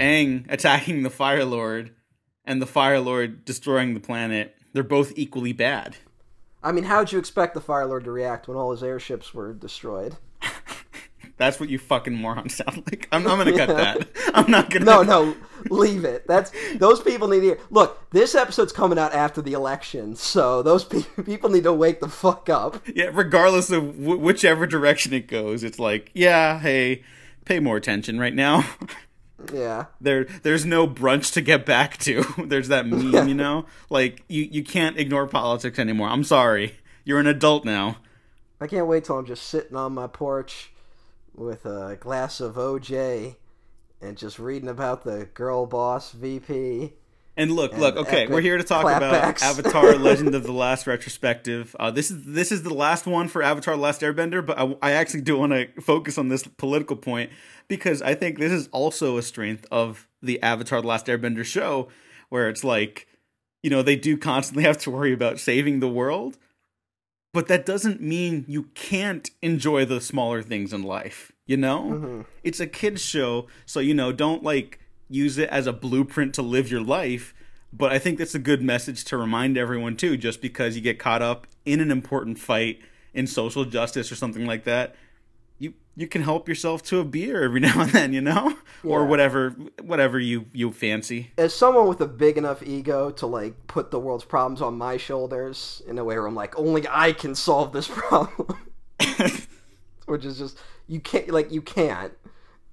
Aang attacking the Fire Lord and the Fire Lord destroying the planet, they're both equally bad. I mean, how'd you expect the Fire Lord to react when all his airships were destroyed? That's what you fucking morons sound like. I'm, I'm gonna cut that. I'm not gonna. No, no, leave it. That's those people need to hear. Look, this episode's coming out after the election, so those pe- people need to wake the fuck up. Yeah, regardless of w- whichever direction it goes, it's like, yeah, hey, pay more attention right now. Yeah. there, there's no brunch to get back to. there's that meme, you know, like you you can't ignore politics anymore. I'm sorry, you're an adult now. I can't wait till I'm just sitting on my porch with a glass of OJ and just reading about the girl boss VP. And look, And look, okay, we're here to talk about clapbacks. Avatar: Legend of the Last retrospective. Uh, this is this is the last one for Avatar: The Last Airbender, but I, I actually do want to focus on this political point because I think this is also a strength of the Avatar: The Last Airbender show, where it's like, you know, they do constantly have to worry about saving the world, but that doesn't mean you can't enjoy the smaller things in life. You know, Mm-hmm. it's a kids show, so you know, don't like use it as a blueprint to live your life. But I think that's a good message to remind everyone too. Just because you get caught up in an important fight in social justice or something like that, you you can help yourself to a beer every now and then, you know, or whatever whatever you you fancy. As someone with a big enough ego to like put the world's problems on my shoulders in a way where I'm like, only I can solve this problem. Which is just you can't like you can't.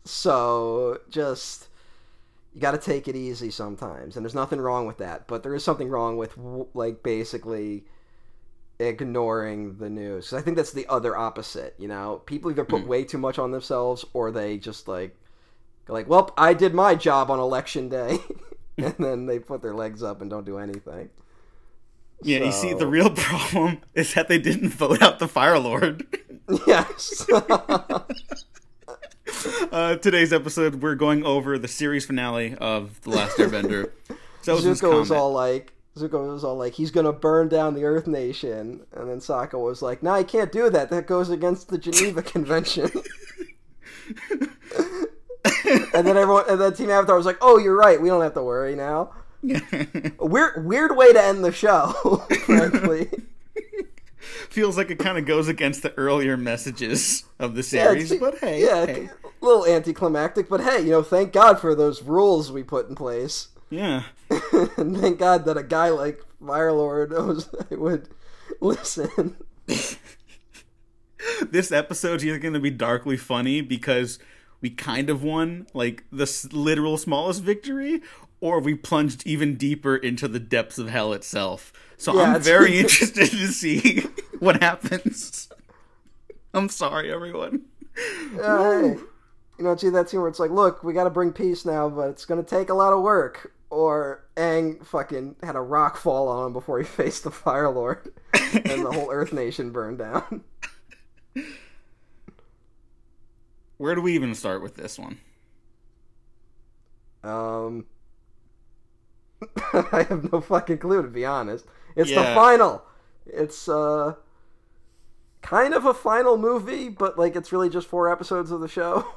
So just you got to take it easy sometimes, and there's nothing wrong with that. But there is something wrong with like basically ignoring the news. I think that's the other opposite. You know, people either put hmm. way too much on themselves, or they just like go like, "Well, I did my job on election day," and then they put their legs up and don't do anything. Yeah, you see, the real problem is that they didn't vote out the Fire Lord. yes. uh, today's episode, we're going over the series finale of The Last Airbender. Zozo's Zuko was all like, Zuko was all like, he's gonna burn down the Earth Nation, and then Sokka was like, "No, I can't do that. That goes against the Geneva Convention." and then everyone, and then Team Avatar was like, "Oh, you're right. We don't have to worry now." Weird, weird way to end the show, frankly. Feels like it kind of goes against the earlier messages of the series, it's- but hey, yeah, hey. a little anticlimactic, but hey, you know, thank God for those rules we put in place. yeah. and thank God that a guy like Firelord was, would listen. This episode's either going to be darkly funny because we kind of won like the s- literal smallest victory, or we plunged even deeper into the depths of hell itself. So Yeah, I'm very interested to see what happens. I'm sorry, everyone. Hey, you know, see that scene where it's like, look, we got to bring peace now, but it's going to take a lot of work. Or Aang fucking had a rock fall on him before he faced the Fire Lord, and the whole Earth Nation burned down. Where do we even start with this one? Um, I have no fucking clue to be honest. It's the final. It's uh, kind of a final movie, but like it's really just four episodes of the show.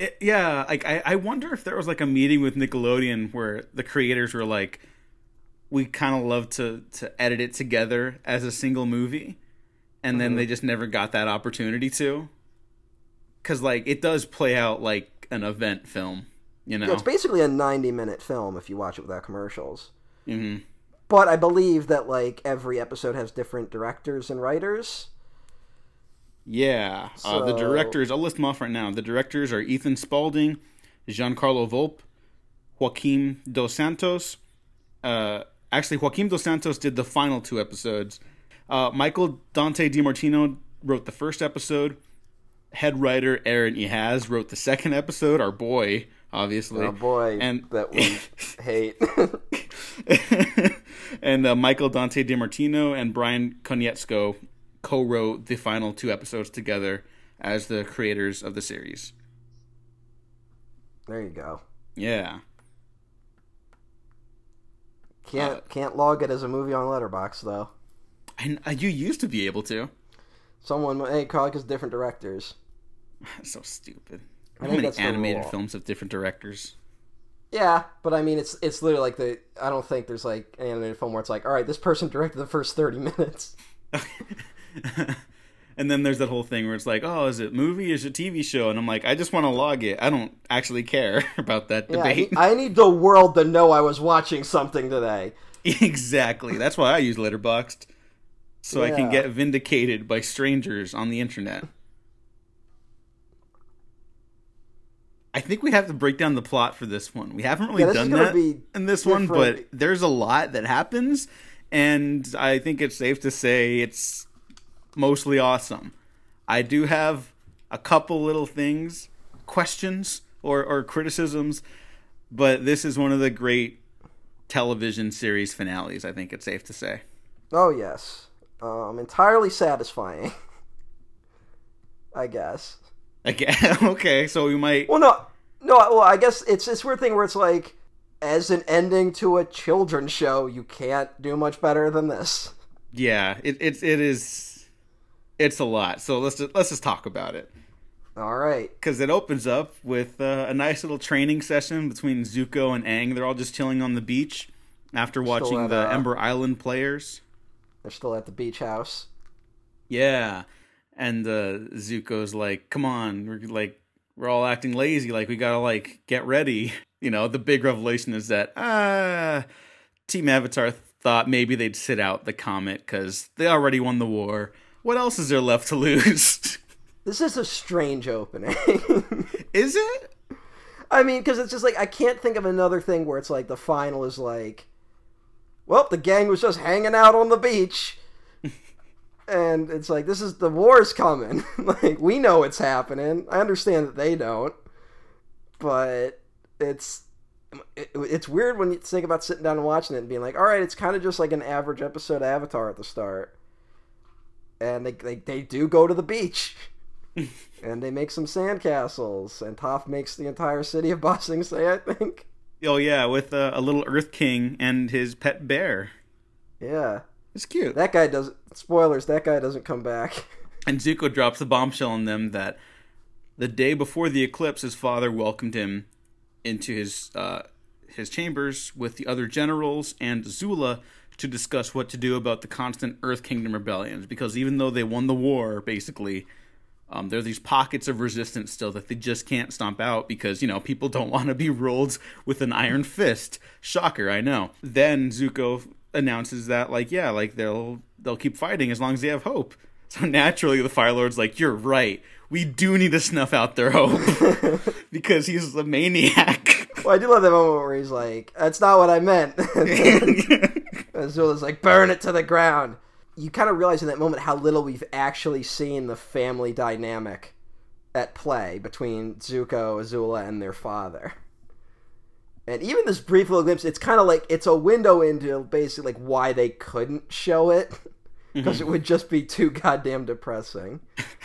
It, yeah, like I, I wonder if there was like a meeting with Nickelodeon where the creators were like, we kind of love to to edit it together as a single movie, and then they just never got that opportunity to. Because like it does play out like an event film, you know. Yeah, it's basically a 90 minute film if you watch it without commercials. hmm But I believe that like every episode has different directors and writers. Yeah, uh, the directors. I'll list them off right now. The directors are Ethan Spalding, Giancarlo Volpe, Joaquim Dos Santos. Uh, actually, Joaquim Dos Santos did the final two episodes. Uh, Michael Dante DiMartino wrote the first episode. Head writer Aaron Ehasz wrote the second episode. Our boy, obviously. Oh boy, And- that we hate. and uh, Michael Dante DiMartino and Brian Konietzko co-wrote the final two episodes together as the creators of the series. there you go. Yeah. Can't Uh, can't log it as a movie on Letterboxd though. And uh, you used to be able to. Someone, hey, Carl, because different directors. so stupid. I How many that's animated films have different directors? Yeah, but I mean, it's it's literally like the I don't think there's like an animated film where it's like, all right, this person directed the first thirty minutes. and then there's that whole thing where it's like, oh, is it movie? Is it a TV show? And I'm like, I just want to log it. I don't actually care about that debate. need, I need the world to know I was watching something today. exactly. That's why I use Letterboxd, so I can get vindicated by strangers on the internet. I think we have to break down the plot for this one. We haven't really Yeah, done that in this one, but there's a lot that happens, and I think it's safe to say it's mostly awesome. I do have a couple little things, questions or, or criticisms, but this is one of the great television series finales. I think it's safe to say. Oh yes, um, entirely satisfying. I guess. Again, okay, so we might. Well, no, no. Well, I guess it's this weird thing where it's like, as an ending to a children's show, you can't do much better than this. Yeah, it it it is. It's a lot. So let's just, let's just talk about it. All right. because it opens up with uh, a nice little training session between Zuko and Aang. They're all just chilling on the beach after watching at, the uh, Ember Island players. They're still at the beach house. Yeah, and uh, Zuko's like, "Come on, we're like we're all acting lazy. Like we gotta like get ready." You know, the big revelation is that ah, Team Avatar thought maybe they'd sit out the comet because they already won the war. What else is there left to lose? This is a strange opening. is it? I mean, because it's just like I can't think of another thing where it's like the final is like, well, the gang was just hanging out on the beach, and it's like this is the war's coming. like we know it's happening. I understand that they don't, but it's it, it's weird when you think about sitting down and watching it and being like, all right, it's kind of just like an average episode of Avatar at the start, and they they, they do go to the beach. and they make some sandcastles, and Toph makes the entire city of Ba Sing Se, I think. Oh yeah, with uh, a little Earth King and his pet bear. Yeah. It's cute. That guy does spoilers, that guy doesn't come back. And Zuko drops the bombshell on them that the day before the eclipse, his father welcomed him into his uh, his chambers with the other generals and Zula to discuss what to do about the constant Earth Kingdom rebellions. Because even though they won the war, basically, um, there are these pockets of resistance still that they just can't stomp out because you know people don't want to be ruled with an iron fist. Shocker, I know. Then Zuko announces that like yeah, like they'll they'll keep fighting as long as they have hope. So naturally, the Fire Lord's like, "You're right. We do need to snuff out their hope because he's a maniac." Well, I do love that moment where he's like, "That's not what I meant." and Zula's like, "Burn it to the ground." You kind of realize in that moment how little we've actually seen the family dynamic at play between Zuko, Azula, and their father. And even this brief little glimpse, it's kind of like it's a window into basically like why they couldn't show it mm-hmm. because it would just be too goddamn depressing.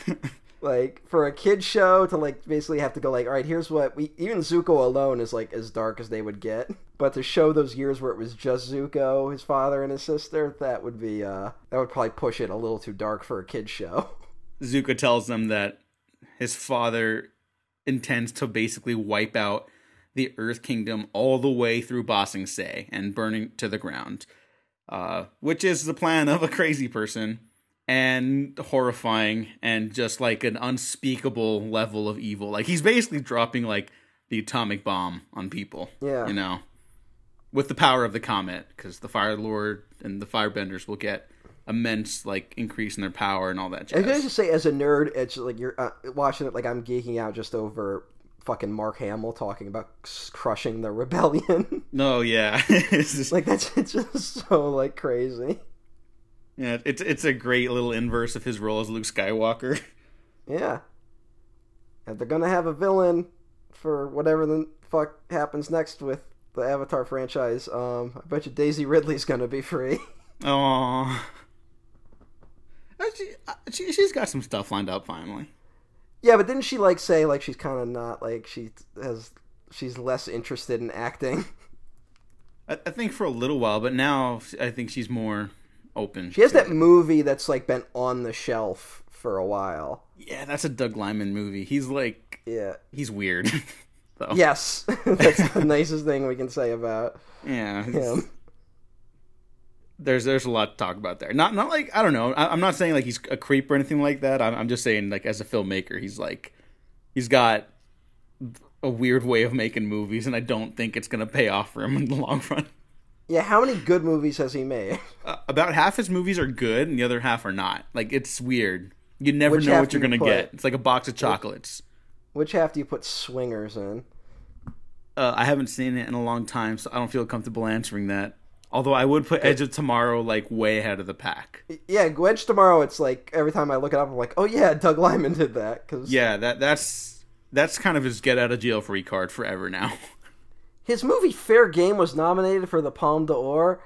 like for a kid show to like basically have to go like all right here's what we even zuko alone is like as dark as they would get but to show those years where it was just zuko his father and his sister that would be uh that would probably push it a little too dark for a kid show Zuko tells them that his father intends to basically wipe out the Earth Kingdom all the way through Ba Sing Se and burning to the ground, uh, which is the plan of a crazy person and horrifying and just like an unspeakable level of evil. Like he's basically dropping like the atomic bomb on people. Yeah. you know, with the power of the comet, because the Fire Lord and the Firebenders will get immense like increase in their power and all that i was gonna just say as a nerd it's like you're uh, watching it like i'm geeking out just over fucking mark hamill talking about crushing the rebellion No, yeah, it's just, like that's it's just so like crazy yeah, it's it's a great little inverse of his role as Luke Skywalker. Yeah. If they're gonna have a villain for whatever the fuck happens next with the Avatar franchise, um, I bet you Daisy Ridley's gonna be free. Oh, she, she she's got some stuff lined up finally. yeah, but didn't she like say like she's kind of not like she has she's less interested in acting. I, I think for a little while, but now I think she's more open. She has that it. movie that's like been on the shelf for a while. Yeah, that's a Doug Liman movie. He's like Yeah. he's weird. though. Yes, that's the nicest thing we can say about Yeah. him. There's there's a lot to talk about there. Not not like I don't know. I, I'm not saying like he's a creep or anything like that. I'm I'm just saying like as a filmmaker, he's like he's got a weird way of making movies, and I don't think it's gonna pay off for him in the long run. Yeah, how many good movies has he made? Uh, about half his movies are good, and the other half are not. Like it's weird. You never Which know what you're gonna put? get. It's like a box of chocolates. Which half do you put swingers in? Uh, I haven't seen it in a long time, so I don't feel comfortable answering that. Although I would put Edge of Tomorrow like way ahead of the pack. Yeah, Wedge Tomorrow. It's like every time I look it up, I'm like, oh yeah, Doug Liman did that because Yeah, that that's that's kind of his get out of jail free card forever now. his movie Fair Game was nominated for the Palme d'Or.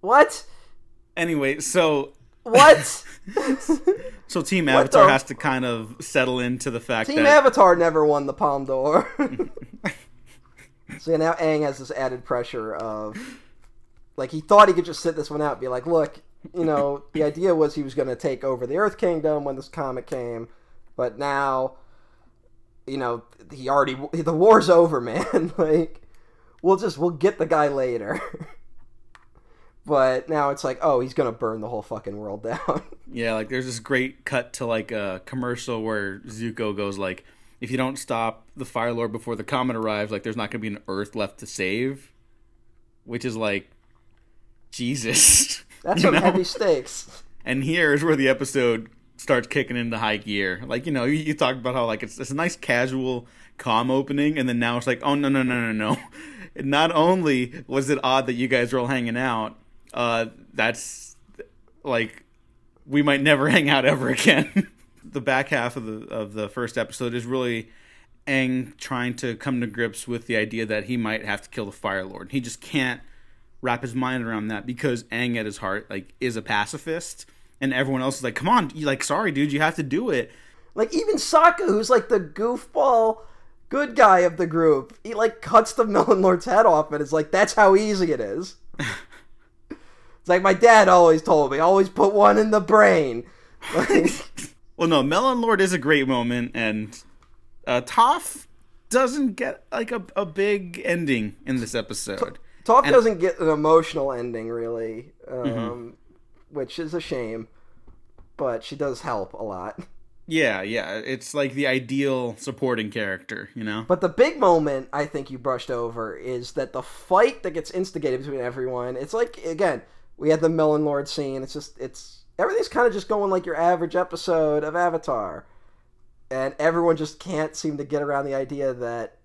What? anyway, so What? so Team Avatar the- has to kind of settle into the fact that Team that Avatar never won the Palme d'Or. so now Aang has this added pressure of, like, he thought he could just sit this one out, and be like, look, you know, the idea was he was going to take over the Earth Kingdom when this comet came, but now, you know, he already the war's over, man. like, we'll just we'll get the guy later. But now it's like, oh, he's going to burn the whole fucking world down. yeah, like there's this great cut to like a commercial where Zuko goes like, if you don't stop the Fire Lord before the comet arrives, like there's not gonna be an Earth left to save, which is like, Jesus. That's some know? heavy stakes. And here is where the episode starts kicking into high gear. Like, you know, you, you talked about how like it's, it's a nice casual calm opening and then now it's like, "Oh no, no, no, no, no." Not only was it odd that you guys were all hanging out, uh that's like we might never hang out ever again. the back half of the of the first episode is really Aang trying to come to grips with the idea that he might have to kill the Fire Lord. He just can't wrap his mind around that because Aang at his heart like is a pacifist and everyone else is like, "Come on, you like sorry dude, you have to do it." Like even Sokka, who's like the goofball good guy of the group, he like cuts the Melon Lord's head off and it's like that's how easy it is. It's like my dad always told me, always put one in the brain. Like, Well, no, Melon Lord is a great moment and uh Toph doesn't get like a, a big ending in this episode. Toph And- doesn't get an emotional ending really, um, which is a shame. But she does help a lot. Yeah, yeah, it's like the ideal supporting character, you know. But the big moment I think you brushed over is that the fight that gets instigated between everyone. It's like again, we had the Melon Lord scene. It's just it's everything's kind of just going like your average episode of Avatar, and everyone just can't seem to get around the idea that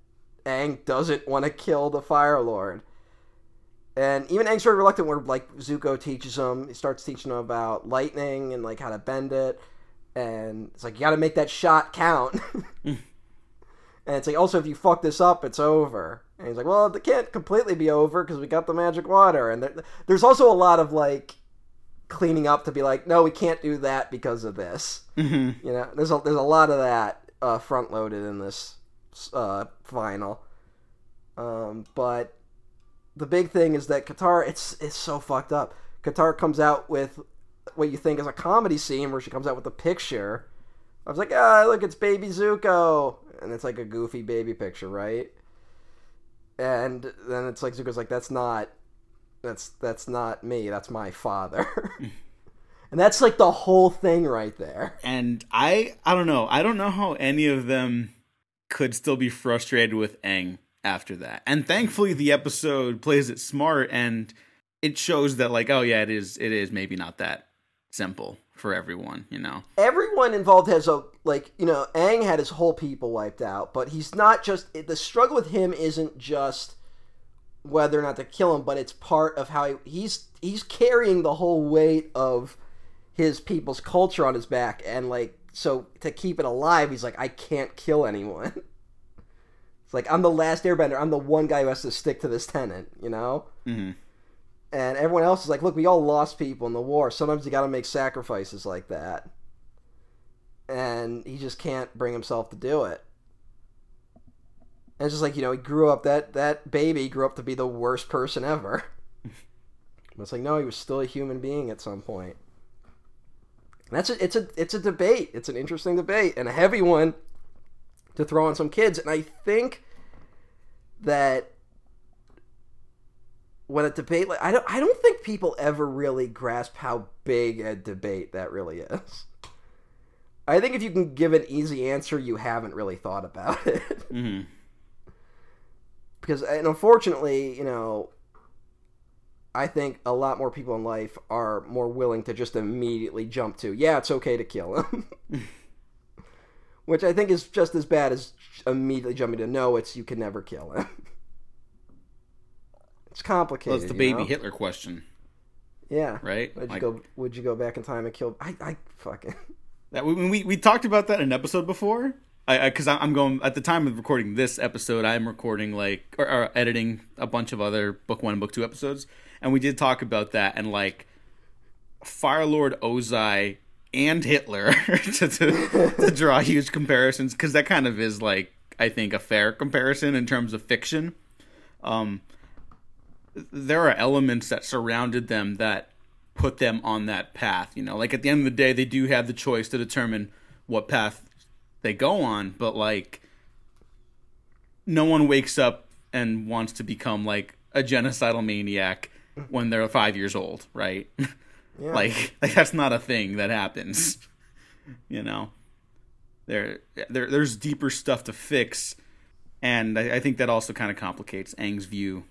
Aang doesn't want to kill the Fire Lord. And even Aang's very reluctant. Where like Zuko teaches him, he starts teaching him about lightning and like how to bend it, and it's like you got to make that shot count. Mm. And it's like, also, if you fuck this up, it's over. And he's like, well, it can't completely be over because we got the magic water. And there, there's also a lot of like cleaning up to be like, no, we can't do that because of this. hmm You know, there's a there's a lot of that uh, front loaded in this uh, final. Um, but the big thing is that Katara, it's it's so fucked up. Katara comes out with what you think is a comedy scene where she comes out with a picture. I was like, ah, look, it's baby Zuko, and it's like a goofy baby picture, right? And then it's like Zuko's like, that's not, that's that's not me. That's my father. and that's like the whole thing right there. And I I don't know. I don't know how any of them could still be frustrated with Aang after that. And thankfully the episode plays it smart and it shows that like, oh yeah, it is it is maybe not that simple for everyone, you know. everyone involved has a like you know Aang had his whole people wiped out, but he's not just the struggle with him isn't just whether or not to kill him, but it's part of how he, he's he's carrying the whole weight of his people's culture on his back, and like so to keep it alive, he's like I can't kill anyone. It's like I'm the last Airbender. I'm the one guy who has to stick to this tenant, you know. hmm And everyone else is like, look, we all lost people in the war. Sometimes you got to make sacrifices like that. And he just can't bring himself to do it. And it's just like, you know, he grew up, that, that baby grew up to be the worst person ever. but it's like, no, he was still a human being at some point. And that's a, it's a it's a debate. It's an interesting debate and a heavy one. to throw on some kids. And I think that when a debate like I don't I don't think people ever really grasp how big a debate that really is. I think if you can give an easy answer, you haven't really thought about it. Mm-hmm. Because and unfortunately, you know, I think a lot more people in life are more willing to just immediately jump to, yeah, it's okay to kill him. Which I think is just as bad as immediately jumping to no, it's you can never kill him. it's complicated. Well, it's the baby know? Hitler question, Yeah. right? Would you Like, go? Would you go back in time and kill? I, I fucking. That we, we we talked about that in an episode before. I because I'm going at the time of recording this episode, I'm recording like or, or editing a bunch of other book one and book two episodes, and we did talk about that and like Fire Lord Ozai and Hitler to, to to draw huge comparisons because that kind of is like I think a fair comparison in terms of fiction. Um, there are elements that surrounded them that put them on that path. You know, like at the end of the day, they do have the choice to determine what path they go on, but like no one wakes up and wants to become like a genocidal maniac when they're five years old, right? Yeah. like, like that's not a thing that happens. You know, there, there, there's deeper stuff to fix, and I, I think that also kind of complicates Aang's view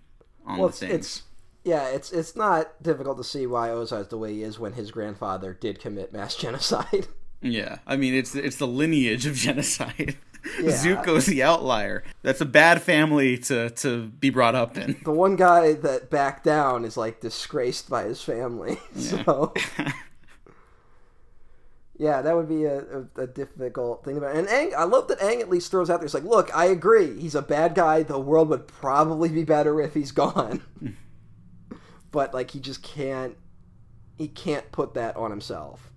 on well, the it's, things. it's yeah, it's it's not difficult to see why Ozai is the way he is when his grandfather did commit mass genocide. Yeah, I mean it's it's the lineage of genocide. Yeah. Zuko's the outlier. That's a bad family to to be brought up in. the one guy that backed down is like disgraced by his family. So yeah, that would be a, a, a difficult thing about it. And Aang, I love that Aang at least throws out there. He's like, look, I agree. He's a bad guy. The world would probably be better if he's gone. But like, he just can't. He can't put that on himself.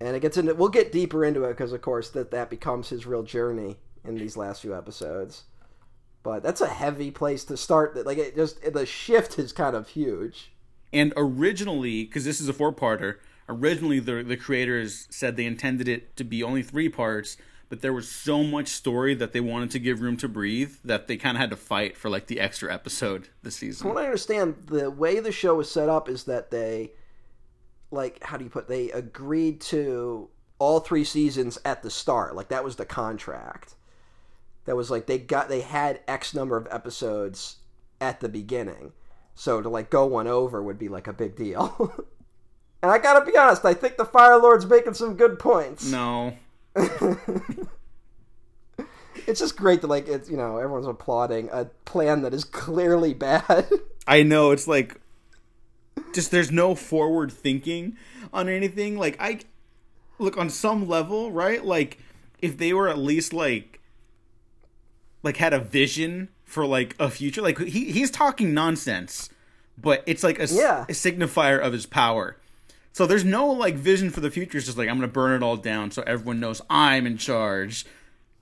And it gets into. We'll get deeper into it because, of course, that that becomes his real journey in these last few episodes. But that's a heavy place to start. That like it just the shift is kind of huge. And originally, because this is a four-parter, originally the the creators said they intended it to be only three parts, but there was so much story that they wanted to give room to breathe that they kind of had to fight for like the extra episode this From season. what I understand, the way the show was set up is that they, like, how do you put? They agreed to all three seasons at the start. Like that was the contract. That was like they got they had X number of episodes at the beginning, so to like go one over would be like a big deal. and I gotta be honest, I think the Fire Lord's making some good points. No, It's just great that like it's you know everyone's applauding a plan that is clearly bad. I know it's like just there's no forward thinking on anything. Like I look on some level, right? Like if they were at least like like had a vision for like a future, like he he's talking nonsense, but it's like a, Yeah. a signifier of his power. So there's no like vision for the future. It's just like I'm gonna burn it all down so everyone knows I'm in charge.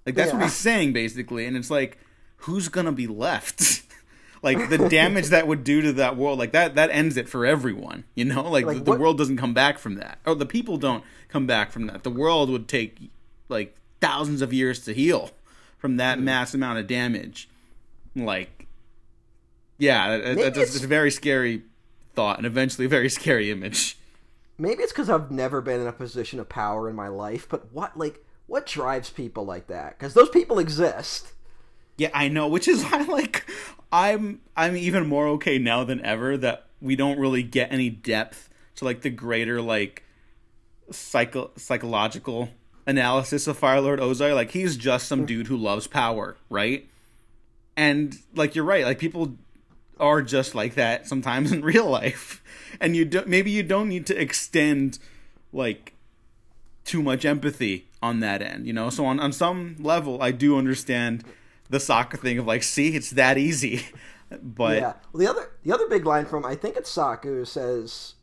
Like that's what he's saying basically, and it's like who's gonna be left? like the damage that would do to that world, like that that ends it for everyone. You know, like, Like, the, the world doesn't come back from that, or the people don't come back from that. The world would take like thousands of years to heal from that Hmm. mass amount of damage. Like, yeah, that, that- that's it's- it's a very scary thought, and eventually a very scary image. Maybe it's because I've never been in a position of power in my life, but what like what drives people like that? Because those people exist. Yeah, I know, which is why like I'm I'm even more okay now than ever that we don't really get any depth to like the greater like psycho psychological analysis of Fire Lord Ozai. Like he's just some dude who loves power, right? And like you're right, like people are just like that sometimes in real life. And you don't maybe you don't need to extend like too much empathy on that end, you know? So on, on some level I do understand the Sokka thing of like, see, it's that easy. But yeah. Well, the other the other big line from I think it's Sokka says,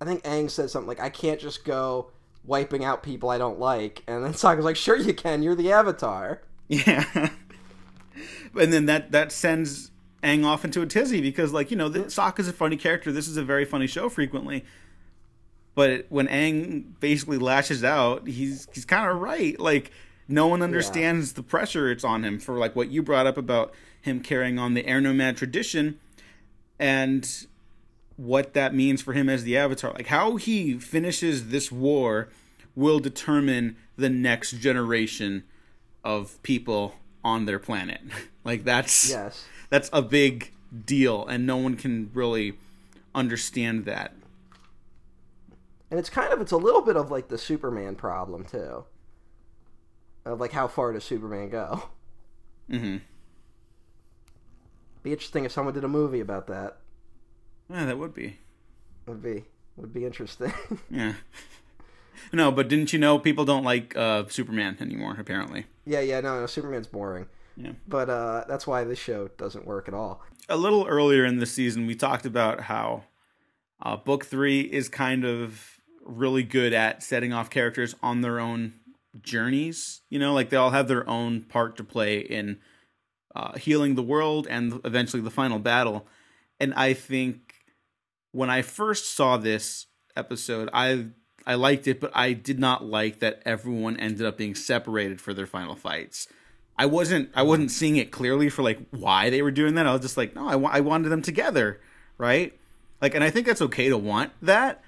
I think Aang says something like, "I can't just go wiping out people I don't like," and then Sokka's like, "Sure you can. You're the Avatar." Yeah. and then that that sends Aang off into a tizzy because like, you know, the, Sokka's a funny character. This is a very funny show frequently. But when Aang basically lashes out, he's he's kind of right. Like No one understands yeah. the pressure it's on him for like what you brought up about him carrying on the Air Nomad tradition and what that means for him as the Avatar. Like how he finishes this war will determine the next generation of people on their planet. like that's yes. That's a big deal and no one can really understand that. And it's kind of it's a little bit of like the Superman problem too. Of like how far does Superman go? Mm-hmm. Be interesting if someone did a movie about that. Yeah, that would be. Would be would be interesting. yeah. No, but didn't you know people don't like uh, Superman anymore? Apparently. Yeah, yeah, no, no, Superman's boring. Yeah. But uh, that's why this show doesn't work at all. A little earlier in the season, we talked about how uh, book three is kind of really good at setting off characters on their own journeys. You know, like they all have their own part to play in uh, healing the world and eventually the final battle. And I think when I first saw this episode, I I liked it, but I did not like that everyone ended up being separated for their final fights. I wasn't I wasn't seeing it clearly for like why they were doing that. I was just like, no, I, wa- I wanted them together, right? Like, and I think that's okay to want that.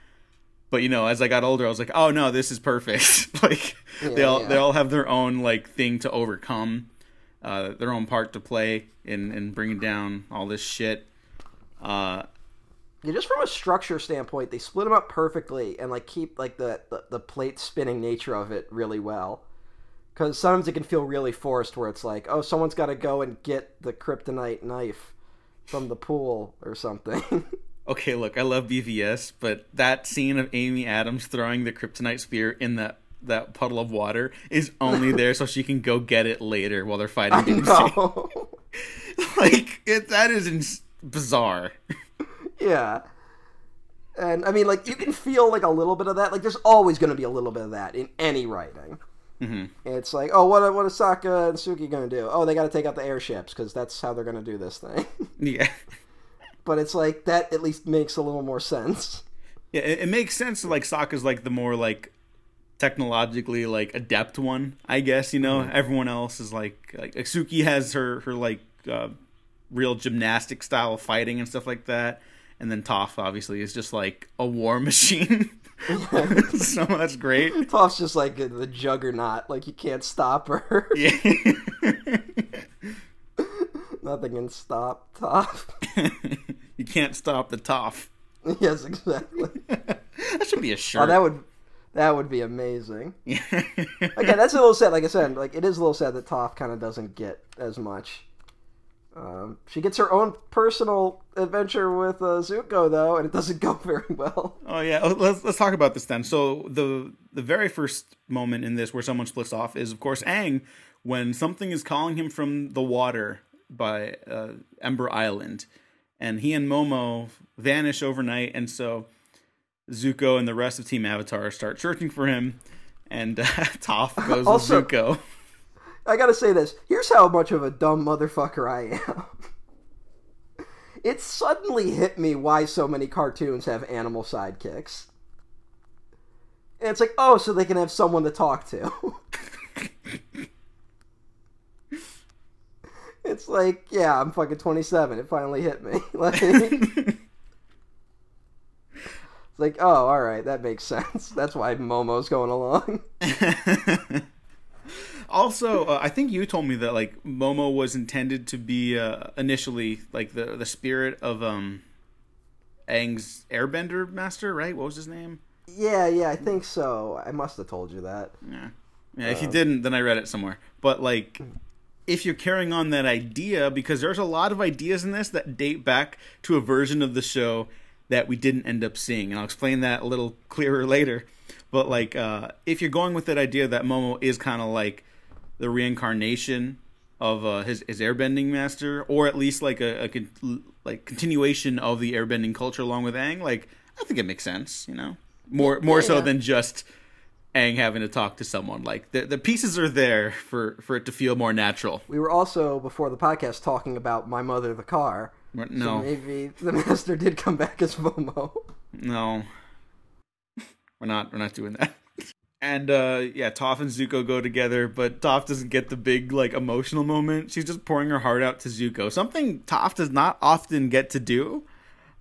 But you know, as I got older, I was like, oh no, this is perfect. like yeah, they all yeah. they all have their own like thing to overcome, uh, their own part to play in in bringing down all this shit. Uh, yeah, just from a structure standpoint, they split them up perfectly and like keep like the the, the plate spinning nature of it really well. Because sometimes it can feel really forced, where it's like, oh, someone's got to go and get the kryptonite knife from the pool or something. okay, look, I love BVS, but that scene of Amy Adams throwing the kryptonite spear in that that puddle of water is only there so she can go get it later while they're fighting. like it, that is ins- bizarre. yeah. And I mean, like you can feel like a little bit of that. Like there's always going to be a little bit of that in any writing. Mm-hmm. It's like, oh, what what is Sokka and Suki going to do? Oh, they got to take out the airships because that's how they're going to do this thing. yeah. But it's like that at least makes a little more sense. Yeah, it, it makes sense. Like Sokka's like the more like technologically like adept one, I guess. You know, mm-hmm. everyone else is like like Suki has her her like uh, real gymnastic style fighting and stuff like that and then Toph obviously is just like a war machine. so that's great. Toph's just like the juggernaut, like you can't stop her. Yeah. Nothing can stop Toph. you can't stop the Toph. Yes, exactly. that should be a shirt. Oh, that would that would be amazing. Again, that's a little sad. Like I said, like it is a little sad that Toph kind of doesn't get as much um, she gets her own personal adventure with uh, Zuko though, and it doesn't go very well. Oh yeah, oh, let's let's talk about this then. So the the very first moment in this where someone splits off is of course Aang when something is calling him from the water by uh, Ember Island, and he and Momo vanish overnight, and so Zuko and the rest of Team Avatar start searching for him, and uh, Toph goes also, with Zuko. I gotta say this. Here's how much of a dumb motherfucker I am. it suddenly hit me why so many cartoons have animal sidekicks. And it's like, oh, so they can have someone to talk to. it's like, yeah, I'm fucking 27. It finally hit me. like, it's like, oh, all right, that makes sense. That's why Momo's going along. also, uh, I think you told me that like Momo was intended to be uh, initially like the the spirit of um Aang's Airbender master, right? What was his name? Yeah, yeah, I think so. I must have told you that. Yeah, yeah. If you uh, didn't, then I read it somewhere. But like, if you're carrying on that idea, because there's a lot of ideas in this that date back to a version of the show that we didn't end up seeing, and I'll explain that a little clearer later. But like, uh, if you're going with that idea that Momo is kind of like the reincarnation of uh, his his airbending master, or at least like a, a con- like continuation of the airbending culture along with Aang. Like I think it makes sense, you know, more more yeah, so yeah. than just Aang having to talk to someone. Like the the pieces are there for for it to feel more natural. We were also before the podcast talking about my mother the car. No, so maybe the master did come back as Momo. No, we're not. We're not doing that. And uh yeah, Toph and Zuko go together, but Toph doesn't get the big like emotional moment. She's just pouring her heart out to Zuko. Something Toph does not often get to do.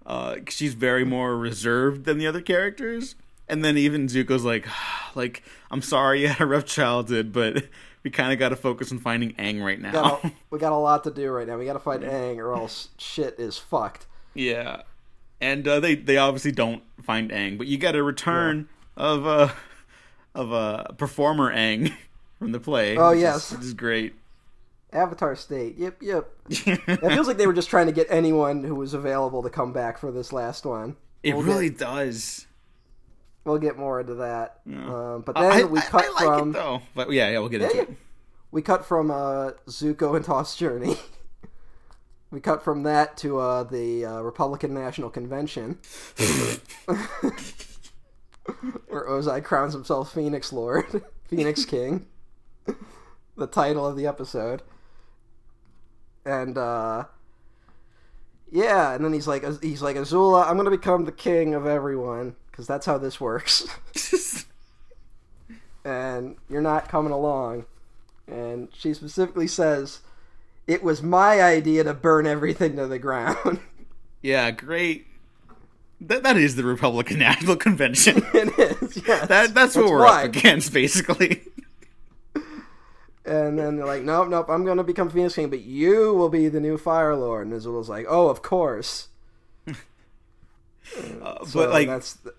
Uh she's very more reserved than the other characters. And then even Zuko's like like I'm sorry you had a rough childhood, but we kind of got to focus on finding Aang right now. Got a, we got a lot to do right now. We got to find Aang, or else shit is fucked. yeah. And uh, they they obviously don't find Aang, but you get a return of uh of a uh, performer Aang from the play. Oh, which yes. which is great. Avatar State. Yep, yep. It feels like they were just trying to get anyone who was available to come back for this last one. It We'll really get, does. we'll get more into that. Um, but I, then I, we I cut like from it though. But yeah, yeah, we'll get into yeah. it. we cut from uh, Zuko and Toph's Journey. we cut from that to uh, the uh, Republican National Convention, where Ozai crowns himself Phoenix Lord, Phoenix King, the title of the episode. And uh, yeah, and then he's like, he's like Azula, I'm gonna become the king of everyone because that's how this works. and you're not coming along. And she specifically says, It was my idea to burn everything to the ground. yeah, great. That that is the Republican National Convention. it is, yes. that that's what we're why. up against, basically. And then they're like, Nope, nope, I'm going to become Phoenix King, but you will be the new Fire Lord. And Azula's like, Oh, of course. Uh, So but like, that's the,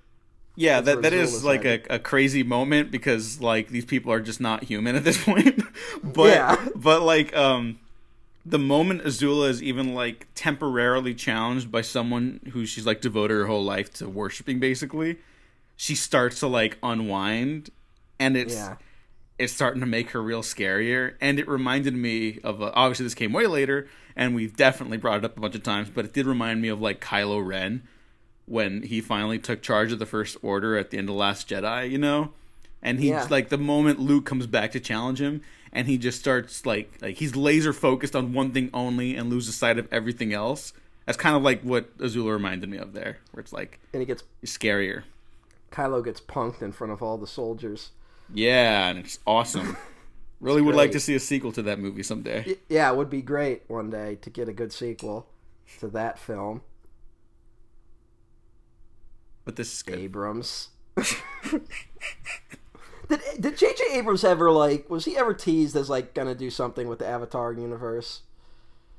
yeah, that's that that is like a, a crazy moment because like these people are just not human at this point. but Yeah. but like um the moment Azula is even like temporarily challenged by someone who she's like devoted her whole life to worshiping basically, she starts to like unwind and it's yeah. it's starting to make her real scarier and it reminded me of uh, obviously this came way later and we've definitely brought it up a bunch of times but it did remind me of like Kylo Ren when he finally took charge of the first order at the end of last Jedi you know and he Yeah. like the moment Luke comes back to challenge him and he just starts like like he's laser focused on one thing only and loses sight of everything else that's kind of like what Azula reminded me of there where it's like And he gets, scarier Kylo gets punked in front of all the soldiers. yeah and it's awesome really would like to see a sequel to that movie someday Yeah, it would be great one day to get a good sequel to that film. But this is good. Abrams. did did J.J. Abrams ever like was he ever teased as like gonna do something with the Avatar universe?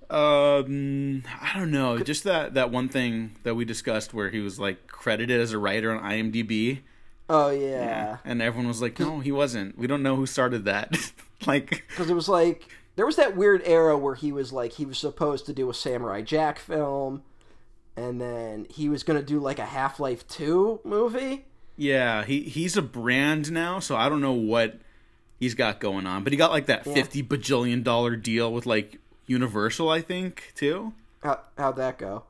Um, I don't know. Just that that one thing that we discussed where he was like credited as a writer on IMDb, Oh yeah, and everyone was like, "No, he wasn't. We don't know who started that." like, because it was like there was that weird era where he was like he was supposed to do a Samurai Jack film, and then he was gonna do like a Half Life Two movie. Yeah, he he's a brand now, so I don't know what he's got going on. But he got like that fifty bajillion dollar deal with like Universal, I think, too. How how'd that go?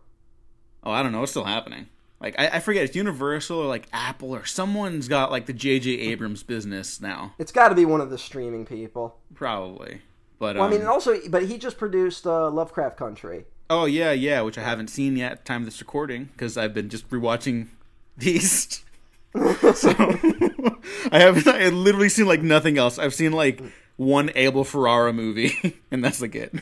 Oh, I don't know. It's still happening. Like I, I forget, it's Universal or like Apple or someone's got like the J.J. Abrams business now, It's got to be one of the streaming people. probably. But Well, I mean, um, also, but he just produced uh, Lovecraft Country. Oh yeah, yeah, which I haven't seen yet at the time of this recording because I've been just rewatching these. so I haven't. I literally seen like nothing else. I've seen like one Abel Ferrara movie, and that's like it.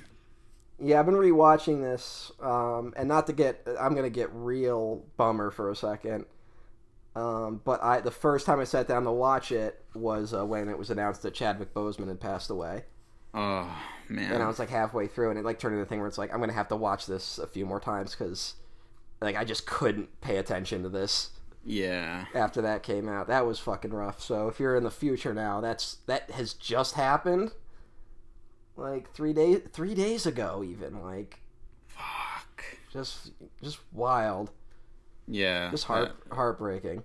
Yeah, I've been rewatching this, um, and not to get, I'm gonna get real bummer for a second. Um, but I, the first time I sat down to watch it was uh, when it was announced that Chadwick Boseman had passed away, Oh man, and I was like halfway through, and it like turned into a thing where it's like I'm gonna have to watch this a few more times because, like, I just couldn't pay attention to this yeah, after that came out. That was fucking rough. So if you're in the future now, that's that has just happened, like three days, three days ago, even like fuck, just just wild, yeah, just heart heartbreaking.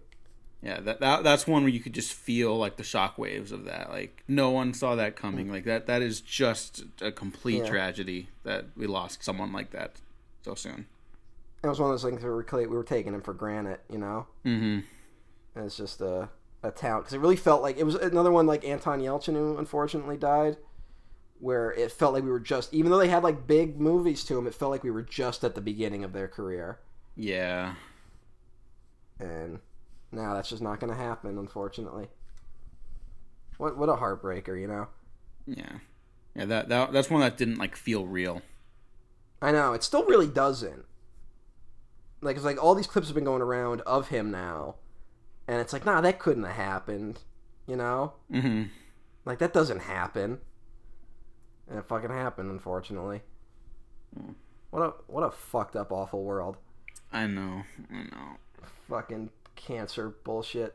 yeah. That, that that's one where you could just feel like the shockwaves of that. Like no one saw that coming. Mm. Like that that is just a complete Yeah. tragedy that we lost someone like that so soon. It was one of those things where we were, taking him for granted, you know. Mm-hmm. And it's just a a talent because it really felt like it was another one like Anton Yelchin who unfortunately died, where it felt like we were just even though they had like big movies to him, it felt like we were just at the beginning of their career, Yeah. and now that's just not going to happen, unfortunately. What what a heartbreaker, you know. Yeah, yeah. That that that's one that didn't like feel real. I know it still really doesn't. Like it's like all these clips have been going around of him now, and it's like, nah, that couldn't have happened. You know, hmm like that doesn't happen. And it fucking happened, unfortunately. Hmm. What a what a fucked up, awful world. I know. I know. Fucking cancer bullshit.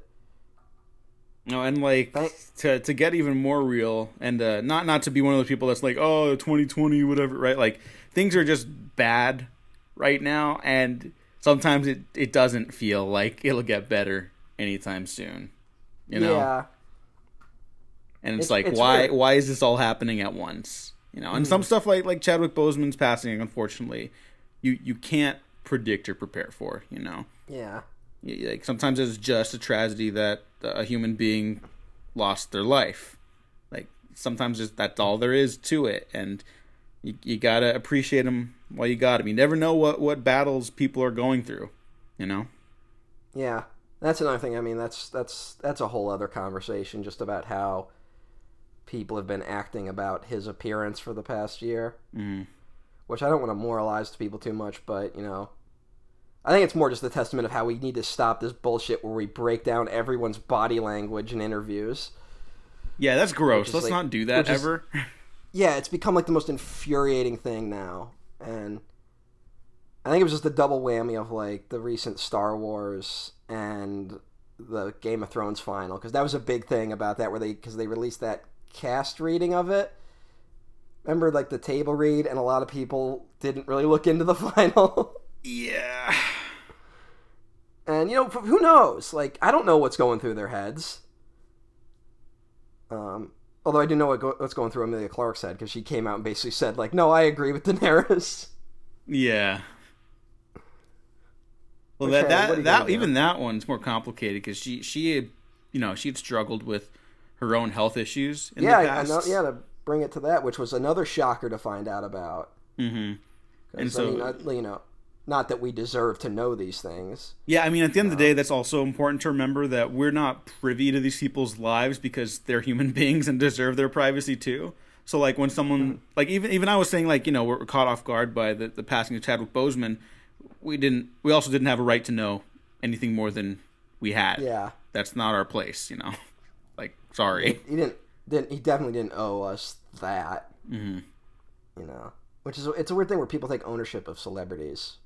No, and like to to get even more real, and uh, not not to be one of those people that's like, oh, 2020, whatever, right? Like things are just bad right now, and sometimes it it doesn't feel like it'll get better anytime soon. You know, Yeah, and it's, It's- like, it's why weird. why is this all happening at once? You know, and some mm. stuff like like Chadwick Boseman's passing, unfortunately, you you can't predict or prepare for. You know. yeah, like sometimes it's just a tragedy that a human being lost their life like sometimes it's, that's all there is to it and you, you gotta appreciate them while you got them you never know what what battles people are going through you know yeah. That's another thing. I mean, that's that's that's a whole other conversation, just about how people have been acting about his appearance for the past year. mm. which I don't want to moralize to people too much, but you know, I think it's more just a testament of how we need to stop this bullshit where we break down everyone's body language in interviews. yeah that's gross let's like- not do that which is- ever Yeah, it's become like the most infuriating thing now, and I think it was just the double whammy of like the recent Star Wars and the Game of Thrones final because that was a big thing about that where they because they released that cast reading of it. Remember, like the table read, and a lot of people didn't really look into the final. yeah And you know, who knows? Like, I don't know what's going through their heads. Um, although I do know what go- what's going through Emilia Clarke's head because she came out and basically said, like, "No, I agree with Daenerys." yeah well Okay, that that, that do? even that one's more complicated because she she had you know she'd struggled with her own health issues in yeah, the I past know. Yeah, to bring it to that, which was another shocker to find out about. hmm 'Cause, And so- I mean, I, you know, not that we deserve to know these things. Yeah, I mean, at the end of the day, that's also important to remember that we're not privy to these people's lives because they're human beings and deserve their privacy too. So, like, when someone, like, even even I was saying, like, you know, we're caught off guard by the, the passing of Chadwick Boseman. We didn't. We also didn't have a right to know anything more than we had. Yeah, That's not our place, you know. Like, sorry. he didn't. Didn't he definitely didn't owe us that. hmm You know, which is it's a weird thing where people take ownership of celebrities,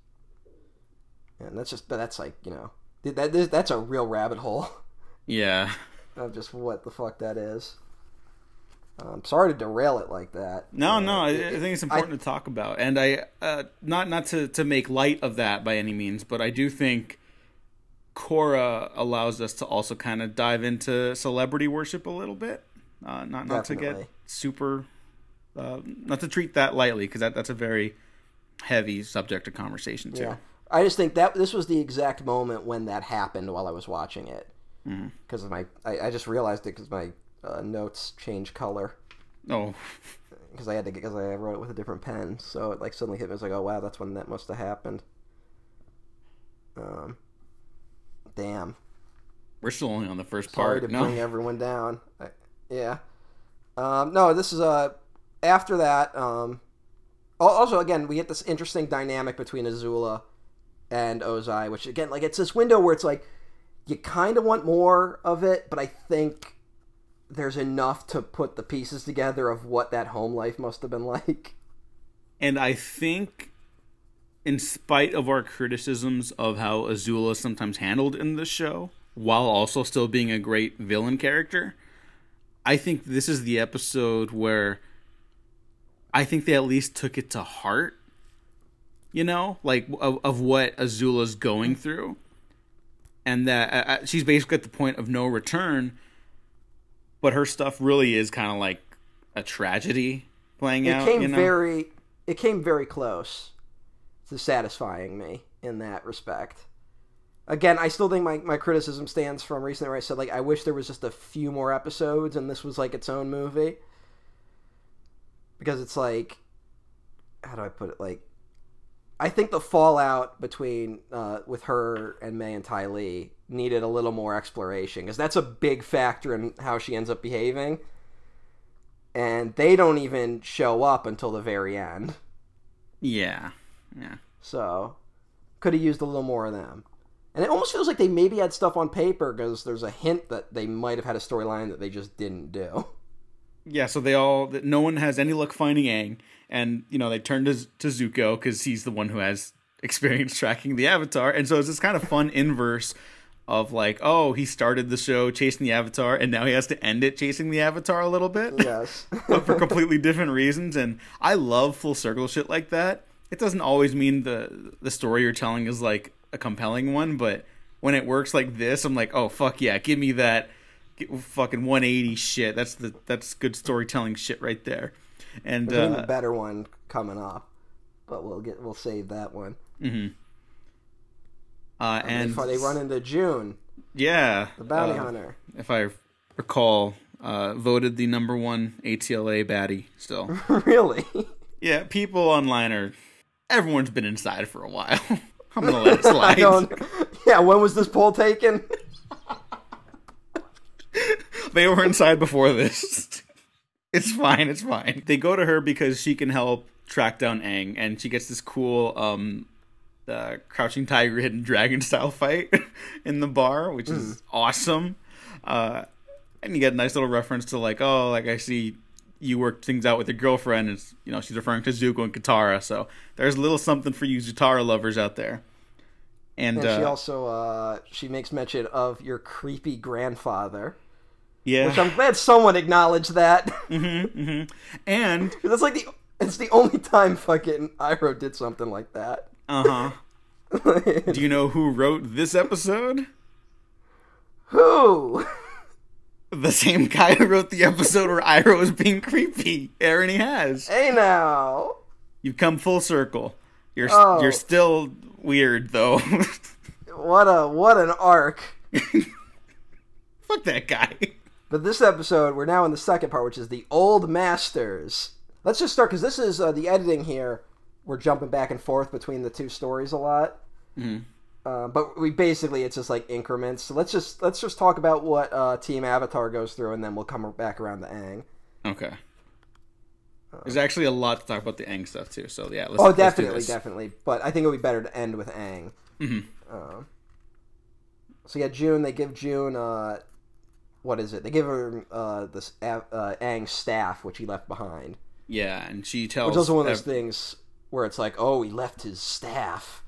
and that's just but that's like you know that that- that's a real rabbit hole. Yeah. of just what the fuck that is. Um, I'm sorry to derail it like that. No, Uh, no, I, it- I think it's important to talk about, and I uh, not not to to make light of that by any means, but I do think Korra allows us to also kind of dive into celebrity worship a little bit, uh, not not to get super, uh, not to treat that lightly because that that's a very heavy subject of conversation too. Yeah, I just think that this was the exact moment when that happened while I was watching it Mhm. because of my I, I just realized it because my uh, notes changed color Oh, because I had to because I wrote it with a different pen, so it like suddenly hit me. I was like, oh wow, that's when that must have happened. Um, damn. we're still only on the first Sorry part. to No, bring everyone down. I, yeah. Um, no, this is uh after that. Um, also again we get this interesting dynamic between Azula and Ozai, which again like it's this window where it's like you kind of want more of it, but I think there's enough to put the pieces together of what that home life must have been like. And I think, in spite of our criticisms of how Azula is sometimes handled in the show, while also still being a great villain character, I think this is the episode where I think they at least took it to heart. You know, like of, of what Azula's going through, and that uh, uh, she's basically at the point of no return. But her stuff really is kind of like a tragedy playing It out. came you know? very it came very close to satisfying me in that respect. Again, I still think my, my criticism stands from recently where I said like I wish there was just a few more episodes and this was like its own movie. Because it's like how do I put it like I think the fallout between uh, with her and Mai and Ty Lee needed a little more exploration because that's a big factor in how she ends up behaving. And they don't even show up until the very end. Yeah. Yeah. So, could have used a little more of them. And it almost feels like they maybe had stuff on paper because there's a hint that they might have had a storyline that they just didn't do. Yeah, so they all no one has any luck finding Aang, and you know they turn to to Zuko because he's the one who has experience tracking the Avatar, and so it's this kind of fun inverse of like, oh, he started the show chasing the Avatar, and now he has to end it chasing the Avatar a little bit. Yes, but for completely different reasons. And I love full circle shit like that. It doesn't always mean the the story you're telling is like a compelling one, but when it works like this, I'm like, oh fuck yeah, give me that fucking 180 shit. That's the that's good storytelling shit right there. And There's uh, a better one coming up, but we'll get we'll save that one. Mm-hmm. Uh, and they, they run into June, yeah, the bounty uh, hunter. If I recall, uh, voted the number one ATLA baddie. Still, really? Yeah, people online are. Everyone's been inside for a while. I'm gonna let it slide. Yeah, when was this poll taken? They were inside before this. It's fine. It's fine. They go to her because she can help track down Aang, and she gets this cool um, uh, crouching tiger, hidden dragon style fight in the bar, which is Mm. awesome. Uh, and you get a nice little reference to like, oh, like I see you work things out with your girlfriend. and you know she's referring to Zuko and Katara, so there's a little something for you Zutara lovers out there. And, And she uh, also uh, she makes mention of your creepy grandfather, yeah, which I'm glad someone acknowledged that. hmm and That's like the it's the only time fucking Iroh did something like that. uh huh. Do you know who wrote this episode? Who? The same guy who wrote the episode where Iroh was being creepy. Aaron, he has. Hey now. You've come full circle. You're Oh. you're still weird though. What a what an arc. Fuck that guy. But this episode, we're now in the second part, which is the Old Masters. Let's just start because this is uh, the editing here. We're jumping back and forth between the two stories a lot. Mhm. Uh, but we basically it's just like increments. So let's just let's just talk about what uh, Team Avatar goes through, and then we'll come back around to Aang. Okay. There's actually a lot to talk about the Aang stuff too. So yeah, let's, Oh, definitely, definitely. But I think it would be better to end with Aang. Mhm. Um, so yeah, June. They give June. Uh, what is it? They give her uh, this uh, Aang's staff, which he left behind. Yeah, and she tells. Which is one of those ev- things where it's like, oh, he left his staff.